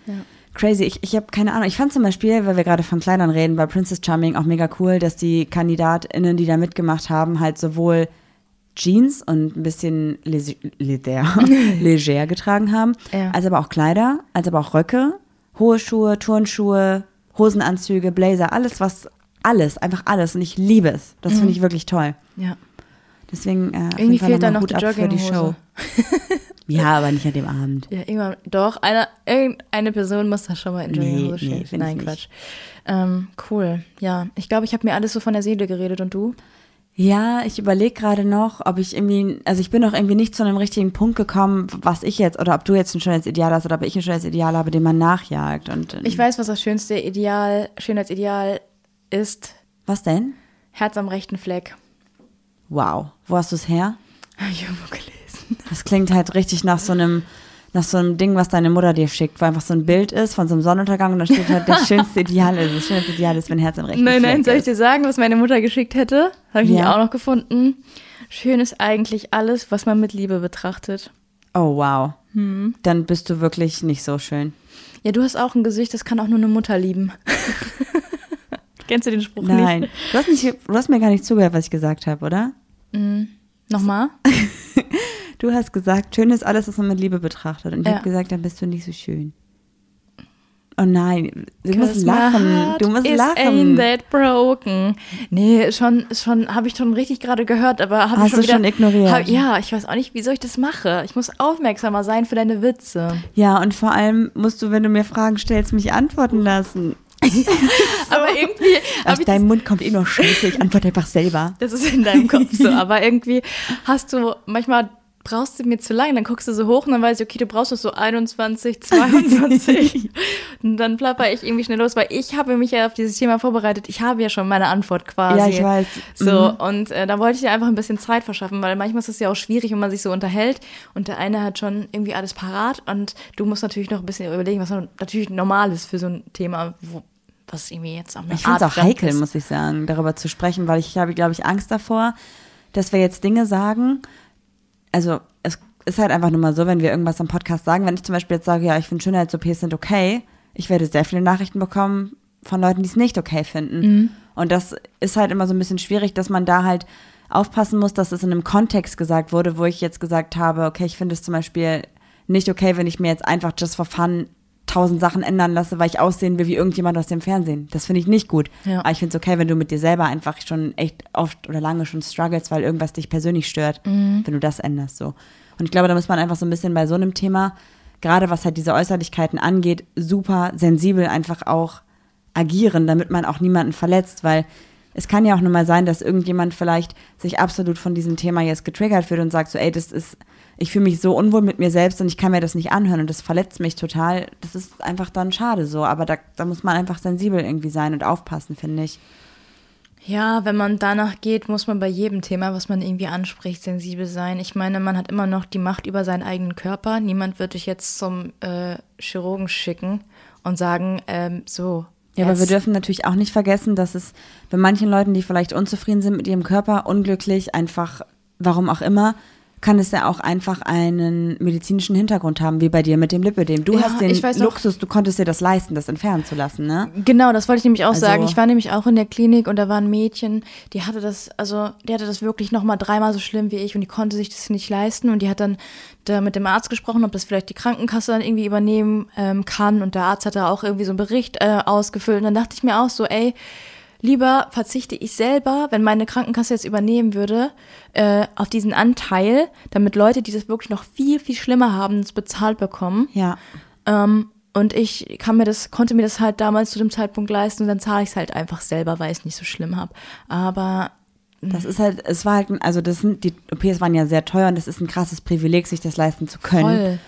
Ja. Crazy, ich, ich habe keine Ahnung. Ich fand zum Beispiel, weil wir gerade von Kleidern reden, bei Princess Charming auch mega cool, dass die KandidatInnen, die da mitgemacht haben, halt sowohl Jeans und ein bisschen leger, (laughs) leger, getragen haben, Ja. als aber auch Kleider, als aber auch Röcke, hohe Schuhe, Turnschuhe, Hosenanzüge, Blazer, alles was, alles, einfach alles. Und ich liebe es. Das finde ich wirklich toll. Ja. Deswegen äh, Irgendwie fehlt da noch die Hut ab für die Jogginghose. Show. (laughs) Ja, aber nicht an dem Abend. Ja, irgendwann, doch, einer, irgendeine Person muss da schon mal in Nee, Jogginghose nee, stehen. ich Nein. Quatsch. Ähm, cool. Ja, ich glaube, ich habe mir alles so von der Seele geredet und du? Ja, ich überlege gerade noch, ob ich irgendwie, also ich bin noch irgendwie nicht zu einem richtigen Punkt gekommen, was ich jetzt, oder ob du jetzt ein schönes Ideal hast oder ob ich ein schönes Ideal habe, dem man nachjagt. Und, Ich weiß, was das schönste Ideal, Schönheitsideal ist. Was denn? Herz am rechten Fleck. Wow. Wo hast du es her? Ich irgendwo gelesen. Das klingt halt richtig nach so einem nach so einem Ding, was deine Mutter dir schickt, wo einfach so ein Bild ist von so einem Sonnenuntergang und da steht halt, das (laughs) schönste Ideal ist. Das schönste Ideal ist, wenn Herz im rechten Nein, nein, soll ich ist. dir sagen, was meine Mutter geschickt hätte? Habe ich Ja. nicht auch noch gefunden. Schön ist eigentlich alles, was man mit Liebe betrachtet. Oh, wow. Hm. Dann bist du wirklich nicht so schön. Ja, du hast auch ein Gesicht, das kann auch nur eine Mutter lieben. (laughs) Kennst du den Spruch Nein. nicht? Du hast, nicht, du hast mir gar nicht zugehört, was ich gesagt habe, oder? Nochmal? (laughs) Du hast gesagt, schön ist alles, was man mit Liebe betrachtet. Und ich Ja. habe gesagt, dann bist du nicht so schön. Oh nein, du musst lachen. Du musst is lachen. Ain't that broken. Nee, schon, schon habe ich schon richtig gerade gehört, aber habe Hast ich schon du wieder, schon ignoriert? Hab, ja, ich weiß auch nicht, wie soll ich das mache. Ich muss aufmerksamer sein für deine Witze. Ja, und vor allem musst du, wenn du mir Fragen stellst, mich antworten lassen. (laughs) Aber irgendwie Aus deinem Mund kommt eh nur Scheiße, ich antworte einfach selber. Das ist in deinem Kopf so. Aber irgendwie hast du, manchmal brauchst du mir zu lange, dann guckst du so hoch und dann weiß ich, okay, du brauchst noch so 21, 22. (laughs) und dann plapper ich irgendwie schnell los, weil ich habe mich ja auf dieses Thema vorbereitet. Ich habe ja schon meine Antwort quasi. Ja, ich weiß. So, Mhm. und äh, da wollte ich dir einfach ein bisschen Zeit verschaffen, weil manchmal ist es ja auch schwierig, wenn man sich so unterhält und der eine hat schon irgendwie alles parat und du musst natürlich noch ein bisschen überlegen, was natürlich normal ist für so ein Thema, wo, was irgendwie jetzt auch eine Ich finde es auch heikel, ist. muss ich sagen, darüber zu sprechen, weil ich habe, glaube ich, Angst davor, dass wir jetzt Dinge sagen. Also es ist halt einfach nur mal so, wenn wir irgendwas am Podcast sagen, wenn ich zum Beispiel jetzt sage, ja, ich finde Schönheits-OPs sind okay, ich werde sehr viele Nachrichten bekommen von Leuten, die es nicht okay finden. Mhm. Und das ist halt immer so ein bisschen schwierig, dass man da halt aufpassen muss, dass es in einem Kontext gesagt wurde, wo ich jetzt gesagt habe, okay, ich finde es zum Beispiel nicht okay, wenn ich mir jetzt einfach just for fun tausend Sachen ändern lasse, weil ich aussehen will wie irgendjemand aus dem Fernsehen. Das finde ich nicht gut. Ja. Aber ich finde es okay, wenn du mit dir selber einfach schon echt oft oder lange schon struggles, weil irgendwas dich persönlich stört, wenn du das änderst so. Und ich glaube, da muss man einfach so ein bisschen bei so einem Thema, gerade was halt diese Äußerlichkeiten angeht, super sensibel einfach auch agieren, damit man auch niemanden verletzt, weil es kann ja auch nur mal sein, dass irgendjemand vielleicht sich absolut von diesem Thema jetzt getriggert wird und sagt so, ey, das ist, ich fühle mich so unwohl mit mir selbst und ich kann mir das nicht anhören und das verletzt mich total. Das ist einfach dann schade so, aber da, da muss man einfach sensibel irgendwie sein und aufpassen, finde ich. Ja, wenn man danach geht, muss man bei jedem Thema, was man irgendwie anspricht, sensibel sein. Ich meine, man hat immer noch die Macht über seinen eigenen Körper. Niemand wird dich jetzt zum äh, Chirurgen schicken und sagen, ähm, so. Ja, aber wir jetzt- dürfen natürlich auch nicht vergessen, dass es bei manchen Leuten, die vielleicht unzufrieden sind mit ihrem Körper, unglücklich, einfach, warum auch immer, kann es ja auch einfach einen medizinischen Hintergrund haben, wie bei dir mit dem Lipödem. Du Ja, hast den ich weiß noch- Luxus, du konntest dir das leisten, das entfernen zu lassen, ne? Genau, das wollte ich nämlich auch Also- sagen. Ich war nämlich auch in der Klinik und da war ein Mädchen, die hatte das, also die hatte das wirklich noch mal dreimal so schlimm wie ich und die konnte sich das nicht leisten und die hat dann da mit dem Arzt gesprochen, ob das vielleicht die Krankenkasse dann irgendwie übernehmen ähm, kann und der Arzt hat da auch irgendwie so einen Bericht äh, ausgefüllt und dann dachte ich mir auch so, ey, lieber verzichte ich selber, wenn meine Krankenkasse jetzt übernehmen würde, äh, auf diesen Anteil, damit Leute, die das wirklich noch viel, viel schlimmer haben, das bezahlt bekommen. Ja. Ähm, und ich kann mir das, konnte mir das halt damals zu dem Zeitpunkt leisten und dann zahle ich es halt einfach selber, weil ich es nicht so schlimm habe. Aber Das ist halt, es war halt, also das sind, die OPs waren ja sehr teuer und das ist ein krasses Privileg, sich das leisten zu können. Voll.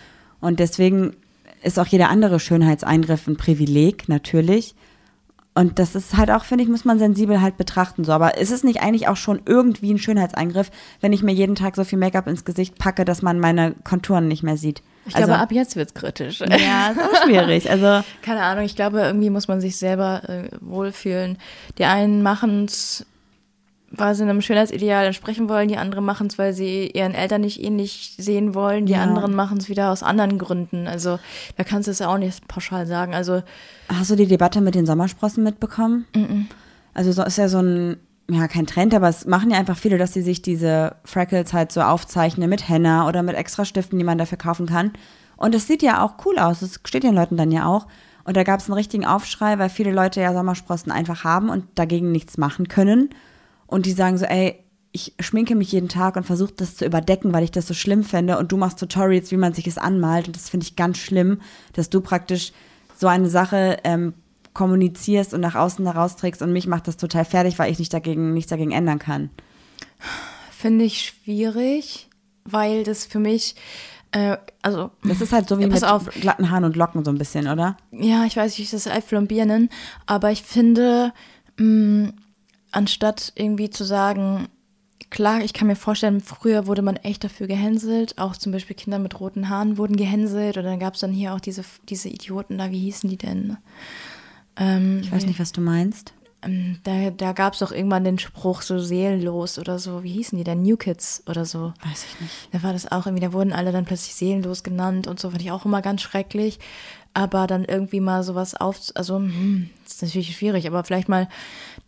Und deswegen ist auch jeder andere Schönheitseingriff ein Privileg, natürlich. Und das ist halt auch, finde ich, muss man sensibel halt betrachten. So, aber ist es nicht eigentlich auch schon irgendwie ein Schönheitseingriff, wenn ich mir jeden Tag so viel Make-up ins Gesicht packe, dass man meine Konturen nicht mehr sieht? ich also, glaube, ab jetzt wird's kritisch. ja, ist auch (laughs) schwierig. Also Keine Ahnung, ich glaube, irgendwie muss man sich selber äh, wohlfühlen. Die einen machen es, weil sie einem Schönheitsideal entsprechen wollen, die anderen machen es, weil sie ihren Eltern nicht ähnlich sehen wollen, die Ja. anderen machen es wieder aus anderen Gründen. Also da kannst du es ja auch nicht pauschal sagen. Also Hast du die Debatte mit den Sommersprossen mitbekommen? Also so ist ja so ein, ja, kein Trend, aber es machen ja einfach viele, dass sie sich diese Freckles halt so aufzeichnen mit Henna oder mit extra Stiften, die man dafür kaufen kann. Und es sieht ja auch cool aus. Das steht den Leuten dann ja auch. Und da gab es einen richtigen Aufschrei, weil viele Leute ja Sommersprossen einfach haben und dagegen nichts machen können. Und die sagen so, ey, ich schminke mich jeden Tag und versuche das zu überdecken, weil ich das so schlimm finde. Und du machst Tutorials, wie man sich es anmalt. Und das finde ich ganz schlimm, dass du praktisch so eine Sache ähm, kommunizierst und nach außen herausträgst. Und mich macht das total fertig, weil ich nicht dagegen, nichts dagegen ändern kann. finde ich schwierig, weil das für mich, äh, also Das ist halt so wie mit auf. glatten Haaren und Locken so ein bisschen, oder? ja, ich weiß nicht, wie ich das Bier nennen, aber ich finde, mh, anstatt irgendwie zu sagen, klar, ich kann mir vorstellen, früher wurde man echt dafür gehänselt. Auch zum Beispiel Kinder mit roten Haaren wurden gehänselt. Oder dann gab es dann hier auch diese, diese Idioten da, wie hießen die denn? Ähm, Ich weiß nicht, was du meinst. ähm, da da gab es auch irgendwann den Spruch so seelenlos oder so. Wie hießen die denn? New Kids oder so. Weiß ich nicht. Da war das auch irgendwie, da wurden alle dann plötzlich seelenlos genannt und so, fand ich auch immer ganz schrecklich. Aber dann irgendwie mal sowas auf, also, hm, das ist natürlich schwierig, aber vielleicht mal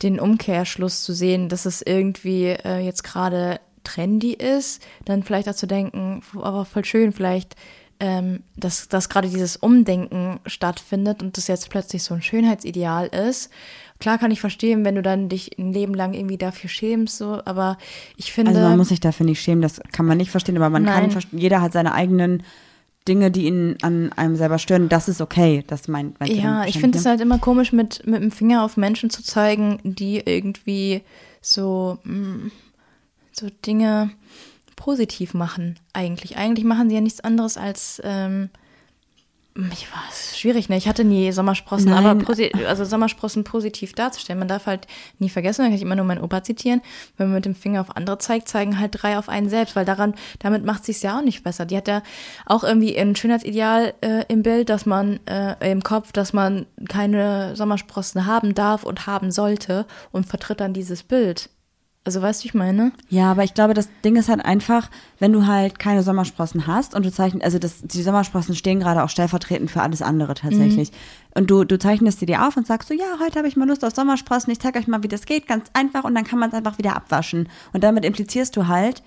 den Umkehrschluss zu sehen, dass es irgendwie äh, jetzt gerade trendy ist, dann vielleicht auch zu denken, aber voll schön, vielleicht, ähm, dass, dass gerade dieses Umdenken stattfindet und das jetzt plötzlich so ein Schönheitsideal ist. Klar kann ich verstehen, wenn du dann dich ein Leben lang irgendwie dafür schämst, so, aber ich finde. Also man muss sich dafür nicht schämen, das kann man nicht verstehen, aber man kann Nein. verstehen, jeder hat seine eigenen Dinge, die ihn an einem selber stören. Das ist okay. Das meint ihr Ja, ich finde es halt immer komisch, mit, mit dem Finger auf Menschen zu zeigen, die irgendwie so, mm, so Dinge positiv machen, eigentlich. Eigentlich machen sie ja nichts anderes als, ähm, ich war schwierig, ne? Ich hatte nie Sommersprossen, Nein. aber also Sommersprossen positiv darzustellen. Man darf halt nie vergessen, da kann ich immer nur meinen Opa zitieren, wenn man mit dem Finger auf andere zeigt, zeigen halt drei auf einen selbst, weil daran, damit macht sich's ja auch nicht besser. Die hat ja auch irgendwie ein Schönheitsideal äh, im Bild, dass man äh, im Kopf, dass man keine Sommersprossen haben darf und haben sollte und vertritt dann dieses Bild. Also weißt du, ich meine? Ja, aber ich glaube, das Ding ist halt einfach, wenn du halt keine Sommersprossen hast und du zeichnest, also das, die Sommersprossen stehen gerade auch stellvertretend für alles andere tatsächlich. Und du, du zeichnest sie dir auf und sagst so, ja, heute habe ich mal Lust auf Sommersprossen, ich zeige euch mal, wie das geht, ganz einfach und dann kann man es einfach wieder abwaschen. Und damit implizierst du halt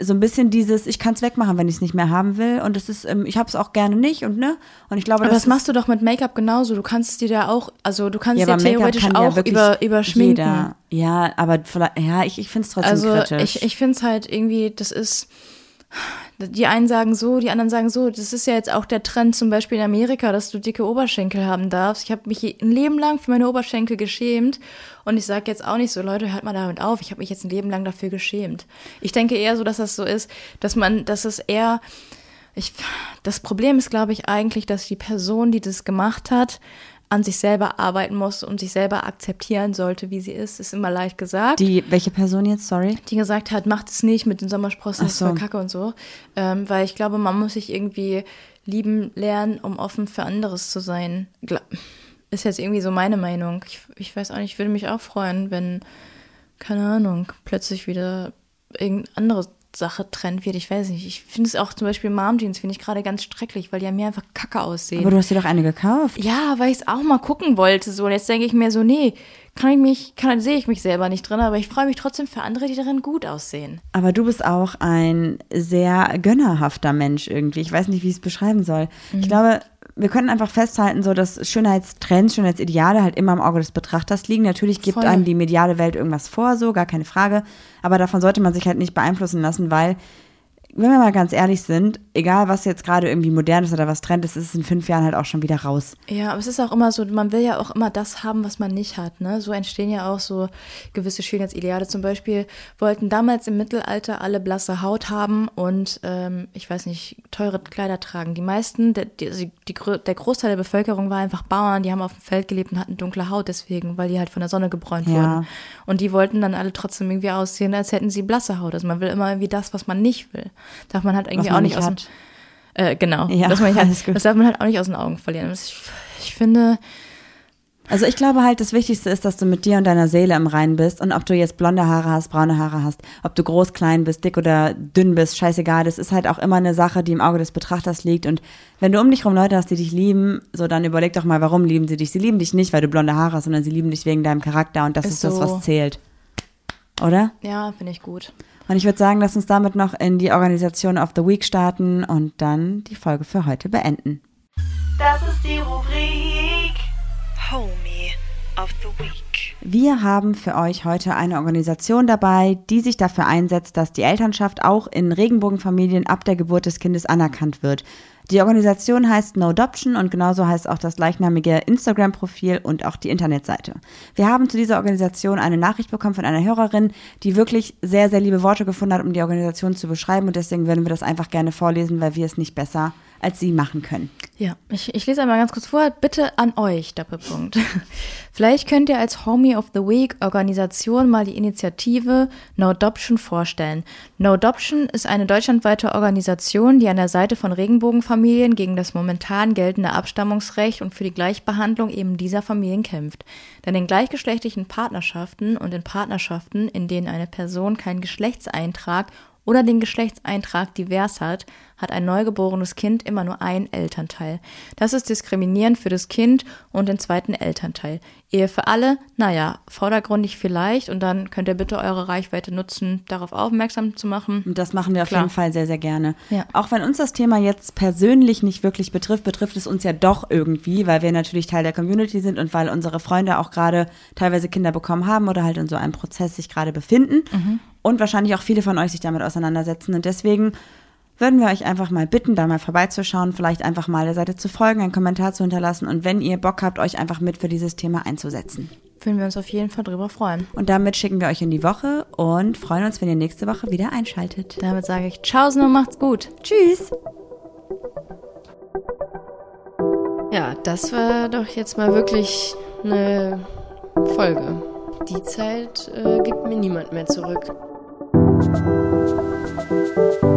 so ein bisschen dieses, ich kann es wegmachen, wenn ich es nicht mehr haben will. Und es ist, ähm, ich habe es auch gerne nicht und ne. Und ich glaube, Aber das ist- machst du doch mit Make-up genauso. Du kannst es dir da auch, also du kannst ja, dir theoretisch kann auch ja über, überschminken. Jeder. Ja, aber vielleicht, ja, ich, ich finde es trotzdem Also kritisch. ich, ich finde es halt irgendwie, das ist, die einen sagen so, die anderen sagen so. Das ist ja jetzt auch der Trend zum Beispiel in Amerika, dass du dicke Oberschenkel haben darfst. Ich habe mich ein Leben lang für meine Oberschenkel geschämt und ich sage jetzt auch nicht so, Leute, hört mal damit auf. Ich habe mich jetzt ein Leben lang dafür geschämt. Ich denke eher so, dass das so ist, dass man, dass es eher ich, das Problem ist, glaube ich, eigentlich, dass die Person, die das gemacht hat, an sich selber arbeiten muss und sich selber akzeptieren sollte, wie sie ist. Ist immer leicht gesagt. die, welche Person jetzt, sorry? die gesagt hat, macht es nicht mit den Sommersprossen, das ist so. voll kacke und so. Ähm, weil ich glaube, man muss sich irgendwie lieben lernen, um offen für anderes zu sein. Ist jetzt irgendwie so meine Meinung. Ich, ich weiß auch nicht, ich würde mich auch freuen, wenn, keine Ahnung, plötzlich wieder irgendeine andere Sache Trend wird. Ich weiß nicht. Ich finde es auch zum Beispiel Mom Jeans finde ich gerade ganz schrecklich, weil die an mir einfach kacke aussehen. Aber du hast dir doch eine gekauft. Ja, weil ich es auch mal gucken wollte. So, und jetzt denke ich mir so, nee, kann ich mich, kann, sehe ich mich selber nicht drin, aber ich freue mich trotzdem für andere, die darin gut aussehen. Aber du bist auch ein sehr gönnerhafter Mensch irgendwie. Ich weiß nicht, wie ich es beschreiben soll. Mhm. Ich glaube, wir können einfach festhalten, so dass Schönheitstrends, Schönheitsideale halt immer im Auge des Betrachters liegen. Natürlich gibt Voll. einem die mediale Welt irgendwas vor, so, gar keine Frage. Aber davon sollte man sich halt nicht beeinflussen lassen, weil, wenn wir mal ganz ehrlich sind, egal was jetzt gerade irgendwie modern ist oder was Trend ist, ist es in fünf Jahren halt auch schon wieder raus. Ja, aber es ist auch immer so, man will ja auch immer das haben, was man nicht hat. Ne? So entstehen ja auch so gewisse Schönheitsideale. Zum Beispiel wollten damals im Mittelalter alle blasse Haut haben und ähm, ich weiß nicht, teure Kleider tragen. Die meisten, der, die, also die, der Großteil der Bevölkerung war einfach Bauern, die haben auf dem Feld gelebt und hatten dunkle Haut deswegen, weil die halt von der Sonne gebräunt Ja. wurden. Und die wollten dann alle trotzdem irgendwie aussehen, als hätten sie blasse Haut. Also man will immer irgendwie das, was man nicht will. Darf man halt irgendwie man auch nicht nicht aus dem, äh, genau. Ja, das, halt, das darf man halt auch nicht aus den Augen verlieren. Das- Ich, ich finde, Also ich glaube halt, das Wichtigste ist, dass du mit dir und deiner Seele im Reinen bist und ob du jetzt blonde Haare hast, braune Haare hast, ob du groß, klein bist, dick oder dünn bist, scheißegal. Das ist halt auch immer eine Sache, die im Auge des Betrachters liegt und wenn du um dich rum Leute hast, die dich lieben, so dann überleg doch mal, warum lieben sie dich? Sie lieben dich nicht, weil du blonde Haare hast, sondern sie lieben dich wegen deinem Charakter und das ist, Ist das, so. was zählt. Oder? ja, finde ich gut. Und ich würde sagen, lass uns damit noch in die Organisation of the Week starten und dann die Folge für heute beenden. Das ist die Rubrik Homie of the Week. Wir haben für euch heute eine Organisation dabei, die sich dafür einsetzt, dass die Elternschaft auch in Regenbogenfamilien ab der Geburt des Kindes anerkannt wird. Die Organisation heißt No Adoption und genauso heißt auch das gleichnamige Instagram-Profil und auch die Internetseite. Wir haben zu dieser Organisation eine Nachricht bekommen von einer Hörerin, die wirklich sehr, sehr liebe Worte gefunden hat, um die Organisation zu beschreiben und deswegen würden wir das einfach gerne vorlesen, weil wir es nicht besser als sie machen können. Ja, ich, ich lese einmal ganz kurz vor. Bitte an euch, Doppelpunkt. (laughs) Vielleicht könnt ihr als Homie of the Week Organisation mal die Initiative No Adoption vorstellen. No Adoption ist eine deutschlandweite Organisation, die an der Seite von Regenbogenfamilien gegen das momentan geltende Abstammungsrecht und für die Gleichbehandlung eben dieser Familien kämpft. Denn in gleichgeschlechtlichen Partnerschaften und in Partnerschaften, in denen eine Person keinen Geschlechtseintrag oder den Geschlechtseintrag divers hat, hat ein neugeborenes Kind immer nur ein Elternteil. Das ist diskriminierend für das Kind und den zweiten Elternteil. Ehe für alle, naja, vordergründig vielleicht und dann könnt ihr bitte eure Reichweite nutzen, darauf aufmerksam zu machen. Und das machen wir auf Klar. jeden Fall sehr, sehr gerne. Ja. Auch wenn uns das Thema jetzt persönlich nicht wirklich betrifft, betrifft es uns ja doch irgendwie, weil wir natürlich Teil der Community sind und weil unsere Freunde auch gerade teilweise Kinder bekommen haben oder halt in so einem Prozess sich gerade befinden. Und wahrscheinlich auch viele von euch sich damit auseinandersetzen. Und deswegen würden wir euch einfach mal bitten, da mal vorbeizuschauen, vielleicht einfach mal der Seite zu folgen, einen Kommentar zu hinterlassen und wenn ihr Bock habt, euch einfach mit für dieses Thema einzusetzen. Würden wir uns auf jeden Fall drüber freuen. Und damit schicken wir euch in die Woche und freuen uns, wenn ihr nächste Woche wieder einschaltet. Damit sage ich Tschaußen und macht's gut. Tschüss! Ja, das war doch jetzt mal wirklich eine Folge. Die Zeit äh, gibt mir niemand mehr zurück. thank you